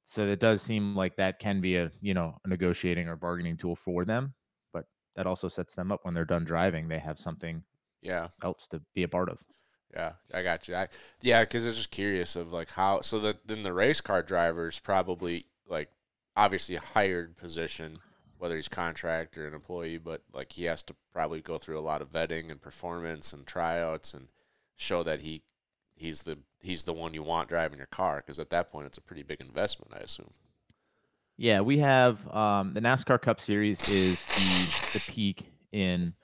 so it does seem like that can be a, you know, a negotiating or bargaining tool for them. That also sets them up when they're done driving, they have something yeah, else to be a part of. yeah, I got you. I, yeah, because I was just curious of like how. So that then the race car drivers probably like obviously a hired position, whether he's contract or an employee, but like he has to probably go through a lot of vetting and performance and tryouts and show that he he's the he's the one you want driving your car because at that point it's a pretty big investment, I assume. Yeah, we have um, the NASCAR Cup Series is the the peak in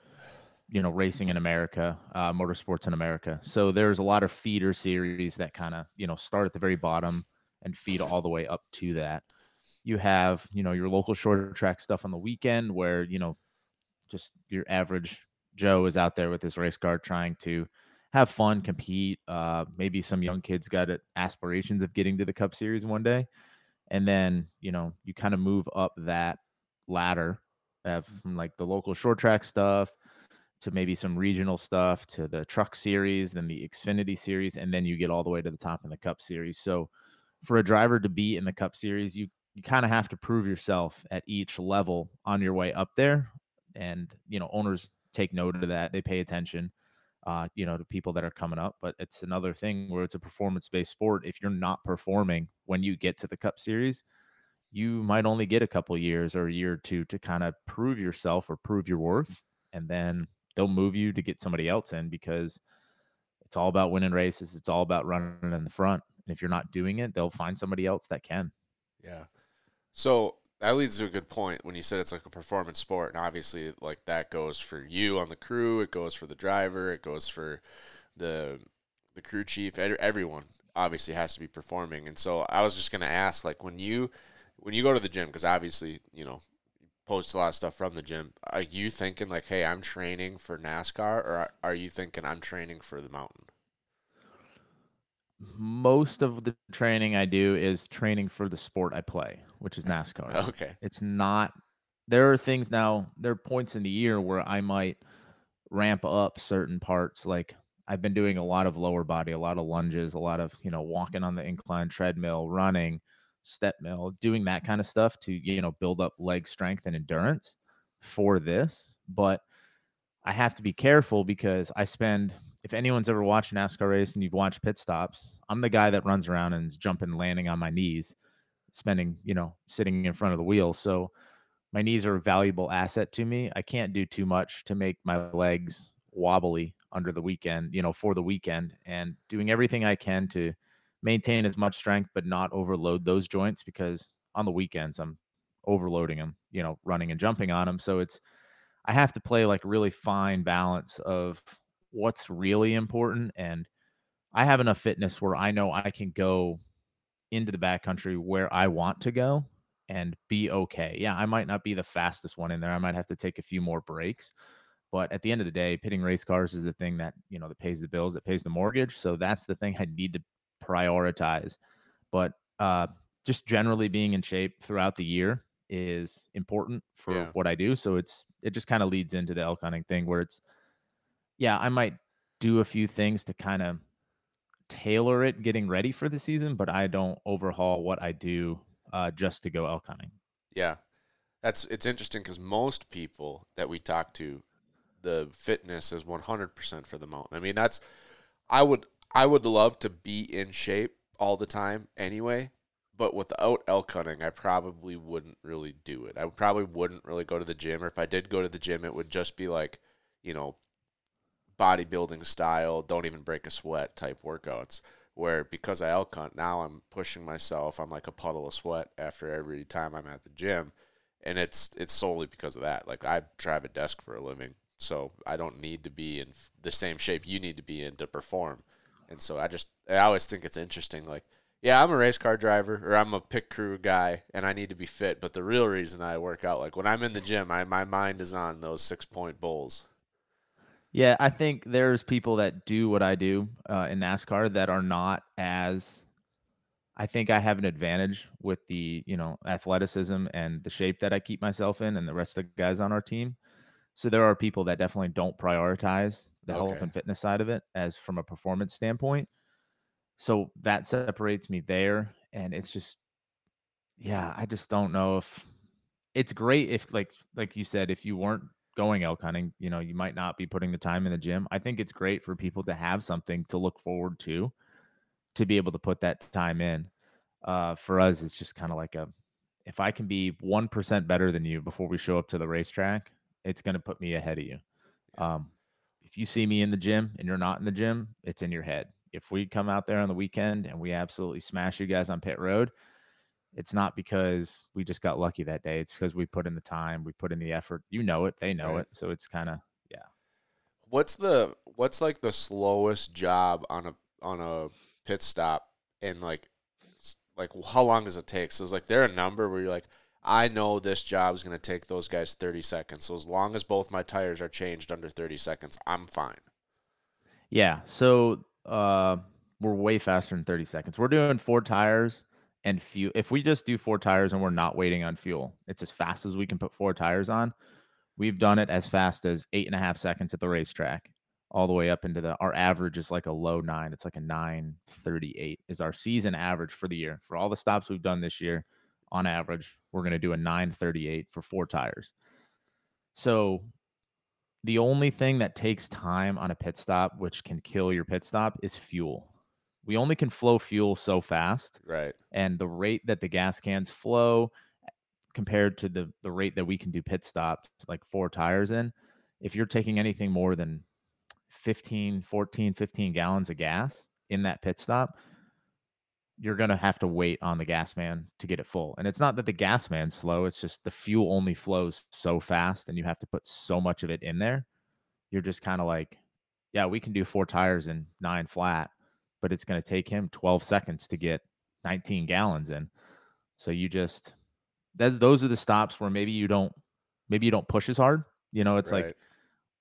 you know racing in America, uh, motorsports in America. So there's a lot of feeder series that kind of you know start at the very bottom and feed all the way up to that. You have you know your local short track stuff on the weekend where you know just your average Joe is out there with his race car trying to have fun, compete. Uh, maybe some young kids got aspirations of getting to the Cup Series one day, and then you know you kind of move up that ladder of mm. from like the local short track stuff to maybe some regional stuff to the truck series, then the Xfinity series, and then you get all the way to the top in the Cup Series. So for a driver to be in the Cup Series, you you kind of have to prove yourself at each level on your way up there. And you know, owners take note of that. They pay attention, uh, you know, to people that are coming up. But it's another thing where it's a performance-based sport. If you're not performing when you get to the Cup Series, you might only get a couple years or a year or two to kind of prove yourself or prove your worth, and then they'll move you to get somebody else in because it's all about winning races. It's all about running in the front. And if you're not doing it, they'll find somebody else that can. Yeah. So that leads to a good point when you said it's like a performance sport, and obviously, like that goes for you on the crew, it goes for the driver, it goes for the the crew chief, everyone obviously has to be performing. And so I was just gonna ask, like, when you when you go to the gym, because obviously, you know, post a lot of stuff from the gym. Are you thinking like, hey, I'm training for NASCAR, or are you thinking I'm training for the mountain? Most of the training I do is training for the sport I play, which is NASCAR. okay. It's not. There are things now. There are points in the year where I might ramp up certain parts. Like I've been doing a lot of lower body, a lot of lunges, a lot of you know walking on the incline treadmill, running step mill, doing that kind of stuff to, you know, build up leg strength and endurance for this. But I have to be careful because I spend, if anyone's ever watched NASCAR race and you've watched pit stops, I'm the guy that runs around and is jumping, landing on my knees, spending, you know, sitting in front of the wheel. So my knees are a valuable asset to me. I can't do too much to make my legs wobbly under the weekend, you know, for the weekend and doing everything I can to maintain as much strength but not overload those joints because on the weekends I'm overloading them, you know, running and jumping on them. So it's I have to play like really fine balance of what's really important and I have enough fitness where I know I can go into the backcountry where I want to go and be okay. Yeah, I might not be the fastest one in there. I might have to take a few more breaks. But at the end of the day, pitting race cars is the thing that, you know, that pays the bills, that pays the mortgage. So that's the thing I need to prioritize. But uh, just generally being in shape throughout the year is important for yeah. what I do. So it's it just kind of leads into the elk hunting thing where it's yeah, I might do a few things to kind of tailor it getting ready for the season, but I don't overhaul what I do uh, just to go elk hunting. Yeah. That's it's interesting because most people that we talk to, the fitness is 100% for the mountain. I mean, that's I would I would love to be in shape all the time anyway, but without elk hunting, I probably wouldn't really do it. I probably wouldn't really go to the gym, or if I did go to the gym, it would just be like, you know, bodybuilding style, don't even break a sweat type workouts. Where because I elk hunt, now I'm pushing myself. I'm like a puddle of sweat after every time I'm at the gym, and it's it's solely because of that. Like I drive a desk for a living, so I don't need to be in the same shape you need to be in to perform. And so I just I always think it's interesting. Like, yeah, I'm a race car driver or I'm a pit crew guy, and I need to be fit. But the real reason I work out, like when I'm in the gym, I my mind is on those six point bulls. Yeah, I think there's people that do what I do uh, in NASCAR that are not as. I think I have an advantage with the you know athleticism and the shape that I keep myself in, and the rest of the guys on our team. So there are people that definitely don't prioritize the okay. health and fitness side of it as from a performance standpoint. So that separates me there. And it's just, yeah, I just don't know if it's great if like like you said, if you weren't going elk hunting, you know, you might not be putting the time in the gym. I think it's great for people to have something to look forward to, to be able to put that time in. Uh, for us, it's just kind of like a if I can be 1% better than you before we show up to the racetrack, it's going to put me ahead of you. Um, if you see me in the gym and you're not in the gym, it's in your head. If we come out there on the weekend and we absolutely smash you guys on pit road, it's not because we just got lucky that day. It's because we put in the time, we put in the effort. You know it, they know Right. it. So it's kind of yeah. What's the what's like the slowest job on a on a pit stop and like like how long does it take? So it's like there a number where you're like, I know this job is gonna take those guys thirty seconds. So as long as both my tires are changed under thirty seconds, I'm fine. Yeah. So uh we're way faster than 30 seconds. We're doing four tires and fuel. If we just do four tires and we're not waiting on fuel, it's as fast as we can put four tires on. We've done it as fast as eight and a half seconds at the racetrack, all the way up into the our average is like a low nine. It's like a nine thirty-eight is our season average for the year. For all the stops we've done this year, on average, we're gonna do a nine thirty-eight for four tires. So the only thing that takes time on a pit stop, which can kill your pit stop, is fuel. We only can flow fuel so fast, Right. and the rate that the gas cans flow eh, compared to the the rate that we can do pit stops, like four tires in, if you're taking anything more than 15, 14, 15 gallons of gas in that pit stop, you're going to have to wait on the gas man to get it full. And it's not that the gas man's slow, it's just the fuel only flows so fast and you have to put so much of it in there. You're just kind of like, yeah, we can do four tires in nine flat, but it's going to take him 12 seconds to get 19 gallons in. So you just that's those are the stops where maybe you don't maybe you don't push as hard. You know, it's like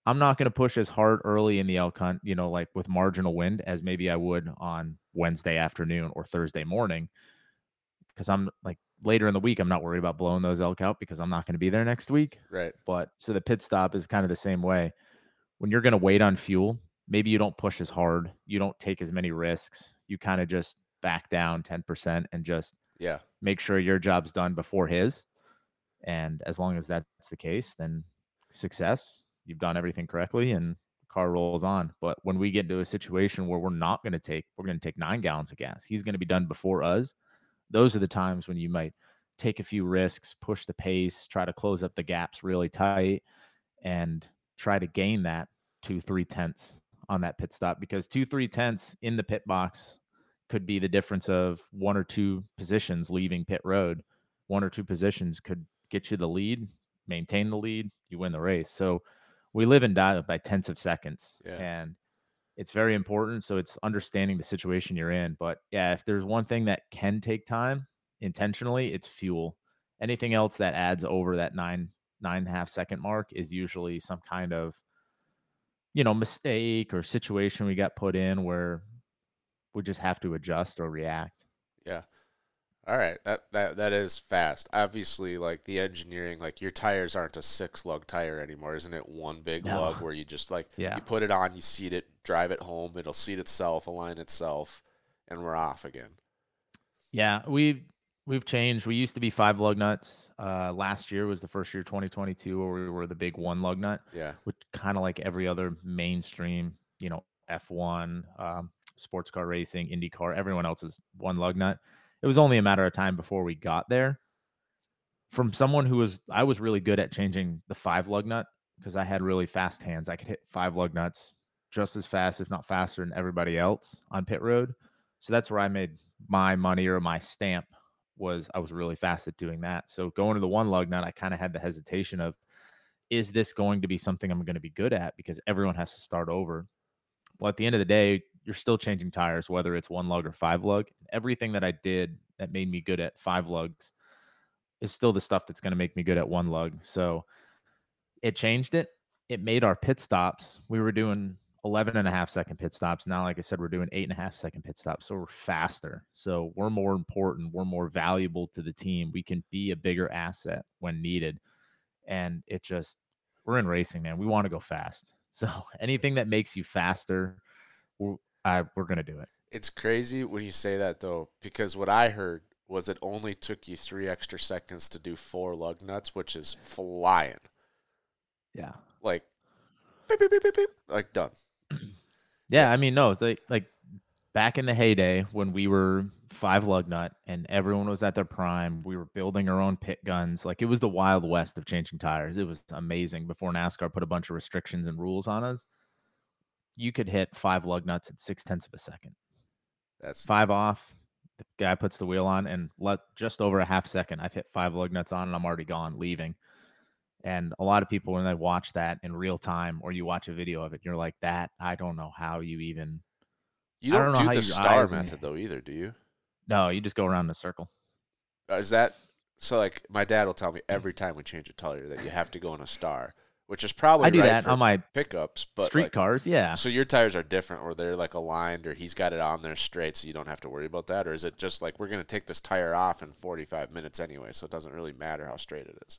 I'm not going to push as hard early in the elk hunt, you know, like with marginal wind as maybe I would on Wednesday afternoon or Thursday morning. Because I'm like later in the week, I'm not worried about blowing those elk out because I'm not going to be there next week. Right. But so the pit stop is kind of the same way. When you're going to wait on fuel, maybe you don't push as hard, you don't take as many risks. You kind of just back down 10% and just Yeah. make sure your job's done before his. And as long as that's the case, then success, you've done everything correctly and car rolls on. But when we get into a situation where we're not going to take, we're going to take nine gallons of gas, he's going to be done before us. Those are the times when you might take a few risks, push the pace, try to close up the gaps really tight, and try to gain that two, three tenths on that pit stop because two, three tenths in the pit box could be the difference of one or two positions leaving pit road. One or two positions could get you the lead, maintain the lead, you win the race. So we live and die by tenths of seconds. Yeah. And it's very important. So it's understanding the situation you're in. But yeah, if there's one thing that can take time intentionally, it's fuel. Anything else that adds over that nine, nine and a half second mark is usually some kind of, you know, mistake or situation we got put in where we just have to adjust or react. Yeah. All right. That that that is fast. Obviously, like the engineering, like your tires aren't a six lug tire anymore, isn't it? One big No. lug where you just like Yeah. you put it on, you seat it, drive it home, it'll seat itself, align itself, and we're off again. Yeah, we've we've changed. We used to be five lug nuts. Uh, last year was the first year, 2022, where we were the big one lug nut, Yeah. which kind of like every other mainstream, you know, F1, um, sports car racing, IndyCar, everyone else is one lug nut. It was only a matter of time before we got there. From someone who was, I was really good at changing the five lug nut because I had really fast hands. I could hit five lug nuts just as fast, if not faster, than everybody else on pit road. So that's where I made my money or my stamp was I was really fast at doing that. So going to the one lug nut, I kind of had the hesitation of, is this going to be something I'm going to be good at? Because everyone has to start over. Well, at the end of the day, you're still changing tires, whether it's one lug or five lug. Everything that I did that made me good at five lugs is still the stuff that's going to make me good at one lug. So it changed it. It made our pit stops. We were doing 11 and a half second pit stops. Now, like I said, we're doing eight and a half second pit stops. So we're faster. So we're more important. We're more valuable to the team. We can be a bigger asset when needed. And it just, we're in racing, man. We want to go fast. So anything that makes you faster, we're, I, we're going to do it. It's crazy when you say that though, because what I heard was it only took you three extra seconds to do four lug nuts, which is flying. Yeah. Like beep, beep, beep, beep, beep, like done. Yeah, I mean, no, it's like like back in the heyday when we were five lug nut, and everyone was at their prime. We were building our own pit guns. Like it was the wild west of changing tires. It was amazing before NASCAR put a bunch of restrictions and rules on us. You could hit five lug nuts at six tenths of a second. That's Five off, the guy puts the wheel on, and let just over a half second, I've hit five lug nuts on, and I'm already gone, leaving. And a lot of people, when they watch that in real time, or you watch a video of it, you're like, "That I don't know how you even." you don't, don't do the star eyes and- method though either, do you? No, you just go around in a circle. Uh, Is that so? Like my dad will tell me every time we change a tire that you have to go in a star, which is probably I do right that on my pickups, but street like, cars. Yeah. So your tires are different, or they're like aligned, or he's got it on there straight, so you don't have to worry about that, or is it just like we're gonna take this tire off in forty-five minutes anyway, so it doesn't really matter how straight it is?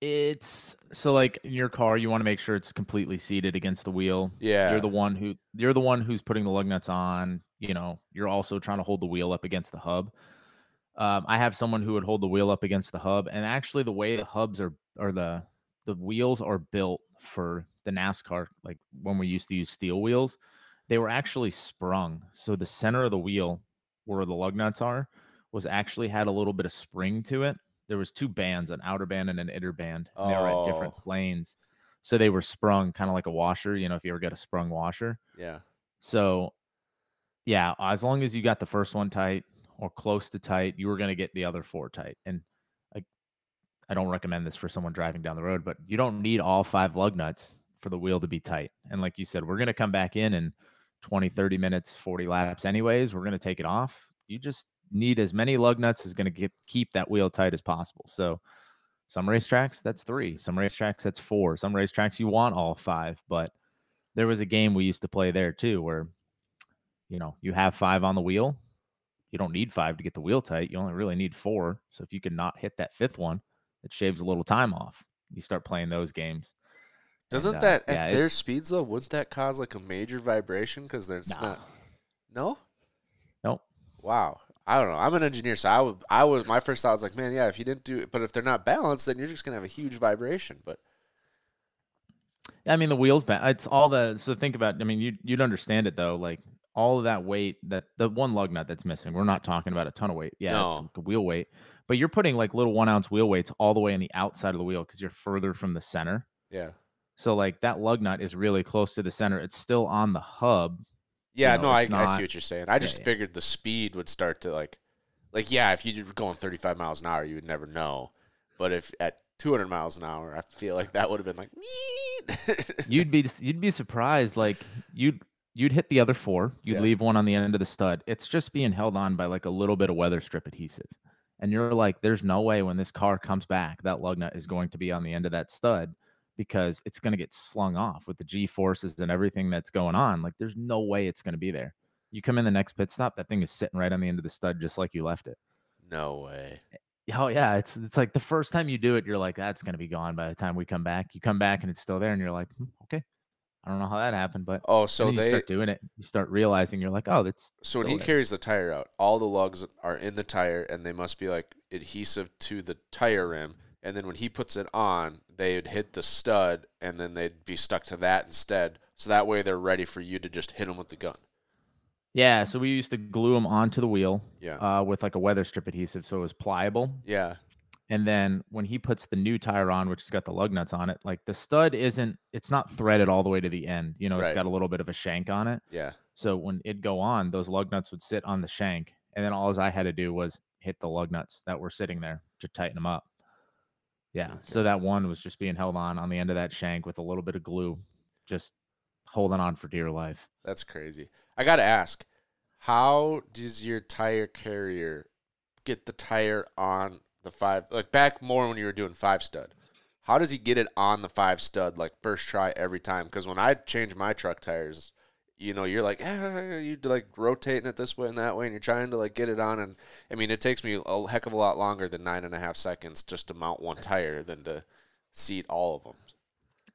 It's so like in your car, you want to make sure it's completely seated against the wheel. Yeah, You're the one who you're the one who's putting the lug nuts on. You know, you're also trying to hold the wheel up against the hub. Um, I have someone who would hold the wheel up against the hub, and actually, the way the hubs are or the the wheels are built for the NASCAR, like when we used to use steel wheels, they were actually sprung. So the center of the wheel, where the lug nuts are, was actually had a little bit of spring to it. There was two bands, an outer band and an inner band. And they were at different Oh. planes. So they were sprung kind of like a washer, you know, if you ever get a sprung washer. yeah. So yeah, as long as you got the first one tight or close to tight, you were going to get the other four tight. And I, I don't recommend this for someone driving down the road, but you don't need all five lug nuts for the wheel to be tight. And like you said, we're going to come back in in 20, 30 minutes, 40 laps anyways. We're going to take it off. You just need as many lug nuts as going to keep that wheel tight as possible. So some racetracks, that's three. Some racetracks, that's four. Some racetracks, you want all five. But there was a game we used to play there too where you know, you have five on the wheel. You don't need five to get the wheel tight. You only really need four. So if you can not hit that fifth one, it shaves a little time off. You start playing those games. Doesn't And, uh, that yeah, at their speeds though? Wouldn't that cause like a major vibration? Because there's No. not. No. Nope. Wow. I don't know. I'm an engineer, so I would. I was. My first thought was like, man, yeah. If you didn't do it, but if they're not balanced, then you're just gonna have a huge vibration. But I mean, the wheels, ba- it's all the, so think about, I mean, you, you'd understand it though. Like all of that weight that the one lug nut that's missing, we're not talking about a ton of weight. Yeah. No. It's like a wheel weight, but you're putting like little one ounce wheel weights all the way on the outside of the wheel because you're further from the center. yeah. So like that lug nut is really close to the center. It's still on the hub. Yeah, know, no, I, it's I see what you're saying. I just yeah. figured the speed would start to like, like yeah, if you were going 35 miles an hour, you would never know. But if at 200 miles an hour, I feel like that would have been like, you'd be you'd be surprised like you'd you'd hit the other four you'd Yeah. leave one on the end of the stud it's just being held on by like a little bit of weather strip adhesive and you're like there's no way when this car comes back that lug nut is going to be on the end of that stud because it's going to get slung off with the g forces and everything that's going on like there's no way it's going to be there you come in the next pit stop that thing is sitting right on the end of the stud just like you left it no way. Oh yeah, it's it's like the first time you do it, you're like, that's gonna be gone by the time we come back. You come back and it's still there, and you're like, "Hmm, okay, I don't know how that happened, but Oh, so they start doing it, you start realizing you're like, oh, that's So when he there. carries the tire out, all the lugs are in the tire, and they must be like adhesive to the tire rim. And then when he puts it on, they'd hit the stud, and then they'd be stuck to that instead. So that way they're ready for you to just hit them with the gun. yeah. So we used to glue them onto the wheel Yeah, uh, with like a weather strip adhesive, so it was pliable. yeah, And then when he puts the new tire on, which has got the lug nuts on it, like the stud isn't, it's not threaded all the way to the end. You know, it's got a little bit of a shank on it. yeah. So when it'd go on, those lug nuts would sit on the shank, and then all I had to do was hit the lug nuts that were sitting there to tighten them up. Yeah. So that one was just being held on on the end of that shank with a little bit of glue, just holding on for dear life. That's crazy. I got to ask, how does your tire carrier get the tire on the five? Like back more when you were doing five stud. How does he get it on the five stud like first try every time? Because when I change my truck tires, you know, you're like, eh, you like rotating it this way and that way, and you're trying to like get it on. And I mean, it takes me a heck of a lot longer than nine and a half seconds just to mount one tire than to seat all of them.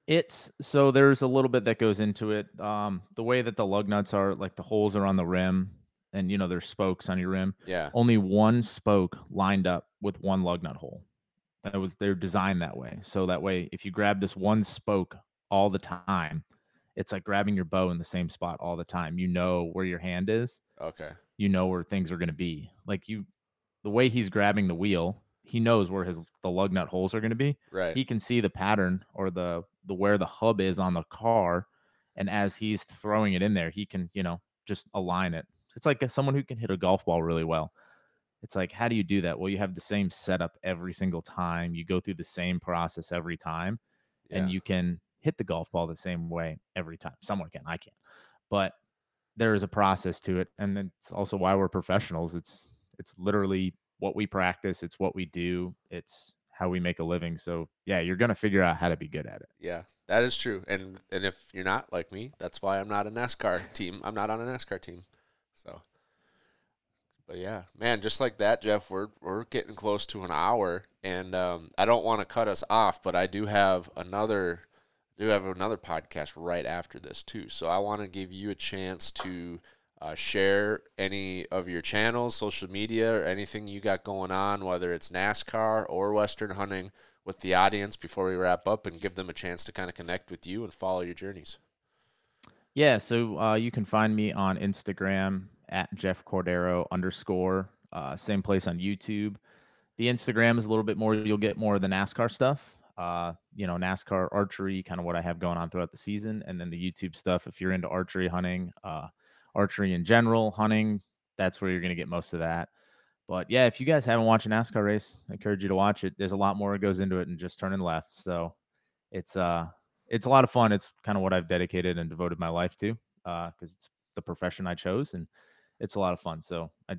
It's so there's a little bit that goes into it. Um, the way that the lug nuts are, like the holes are on the rim, and you know there's spokes on your rim. Yeah, Only one spoke lined up with one lug nut hole. That was they're designed that way. So that way, if you grab this one spoke all the time, it's like grabbing your bow in the same spot all the time. You know where your hand is. Okay. You know where things are going to be. Like you, the way he's grabbing the wheel, he knows where his the lug nut holes are going to be. Right. He can see the pattern or the the where the hub is on the car, and as he's throwing it in there, he can you know just align it. It's like someone who can hit a golf ball really well. It's like how do you do that? Well, you have the same setup every single time. You go through the same process every time, and you can hit the golf ball the same way every time. Someone can, I can't, but there is a process to it, and it's also why we're professionals. It's it's literally what we practice. It's what we do. It's how we make a living. So yeah, you're gonna figure out how to be good at it. Yeah, that is true. And and if you're not like me, that's why I'm not a NASCAR team. I'm not on a NASCAR team. So but yeah, man, just like that, Jeff, we're we're getting close to an hour and um, I don't want to cut us off, but I do have another do have another podcast right after this too. So I want to give you a chance to uh, share any of your channels, social media, or anything you got going on, whether it's NASCAR or Western hunting, with the audience before we wrap up, and give them a chance to kind of connect with you and follow your journeys. Yeah, so uh, you can find me on Instagram at Jeff Cordero underscore. Uh, same place on YouTube. The Instagram is a little bit more. You'll get more of the NASCAR stuff. Uh, you know, NASCAR archery, kind of what I have going on throughout the season, and then the YouTube stuff. If you're into archery hunting, uh, archery in general, hunting, that's where you're going to get most of that. But yeah, if you guys haven't watched a NASCAR race, I encourage you to watch it. There's a lot more that goes into it than just turning left. So it's uh it's a lot of fun. It's kind of what I've dedicated and devoted my life to because it's the profession I chose and it's a lot of fun. So I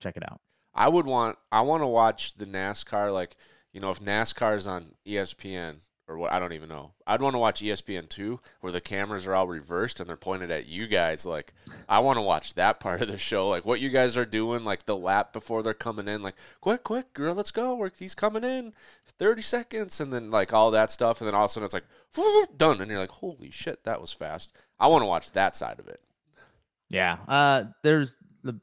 check it out. I would want I want to watch the NASCAR like you know if NASCAR is on ESPN or what I don't even know. I'd want to watch ESPN two where the cameras are all reversed and they're pointed at you guys. Like I want to watch that part of the show, like what you guys are doing, like the lap before they're coming in, like quick, quick, girl, let's go. We're, he's coming in, thirty seconds, and then like all that stuff, and then all of a sudden it's like done, and you're like, holy shit, that was fast. I want to watch that side of it. Yeah. Uh there's the-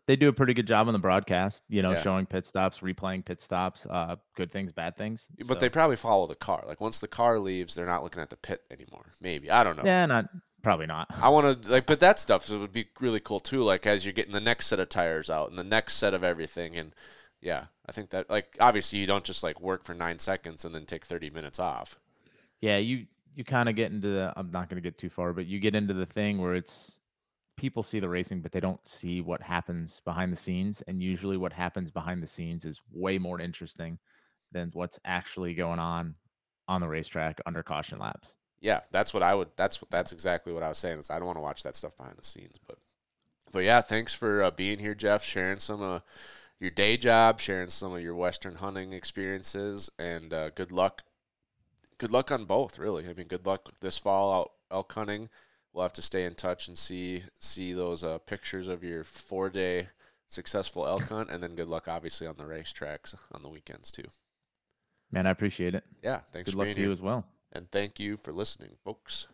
they do a pretty good job on the broadcast, you know, Yeah. showing pit stops, replaying pit stops, uh good things, bad things. But they probably follow the car. Like once the car leaves, they're not looking at the pit anymore. Maybe I don't know. Yeah, not probably not. I want to like, but that stuff would be really cool too. Like as you're getting the next set of tires out and the next set of everything, and yeah, I think that like obviously you don't just like work for nine seconds and then take thirty minutes off. Yeah, you you kind of get into the I'm not going to get too far, but you get into the thing where it's people see the racing but they don't see what happens behind the scenes and usually what happens behind the scenes is way more interesting than what's actually going on on the racetrack under caution laps. Yeah, that's what I would. That's that's exactly what I was saying. Is I don't want to watch that stuff behind the scenes, but but yeah, thanks for uh, being here, Jeff. Sharing some of your day job, sharing some of your western hunting experiences, and uh, good luck. Good luck on both, really. I mean, good luck this fall out elk hunting. We'll have to stay in touch and see see those uh, pictures of your four day successful elk hunt, and then good luck, obviously, on the racetracks on the weekends too. Man, I appreciate it. Yeah, thanks Good luck to you as well. and thank you for listening, folks.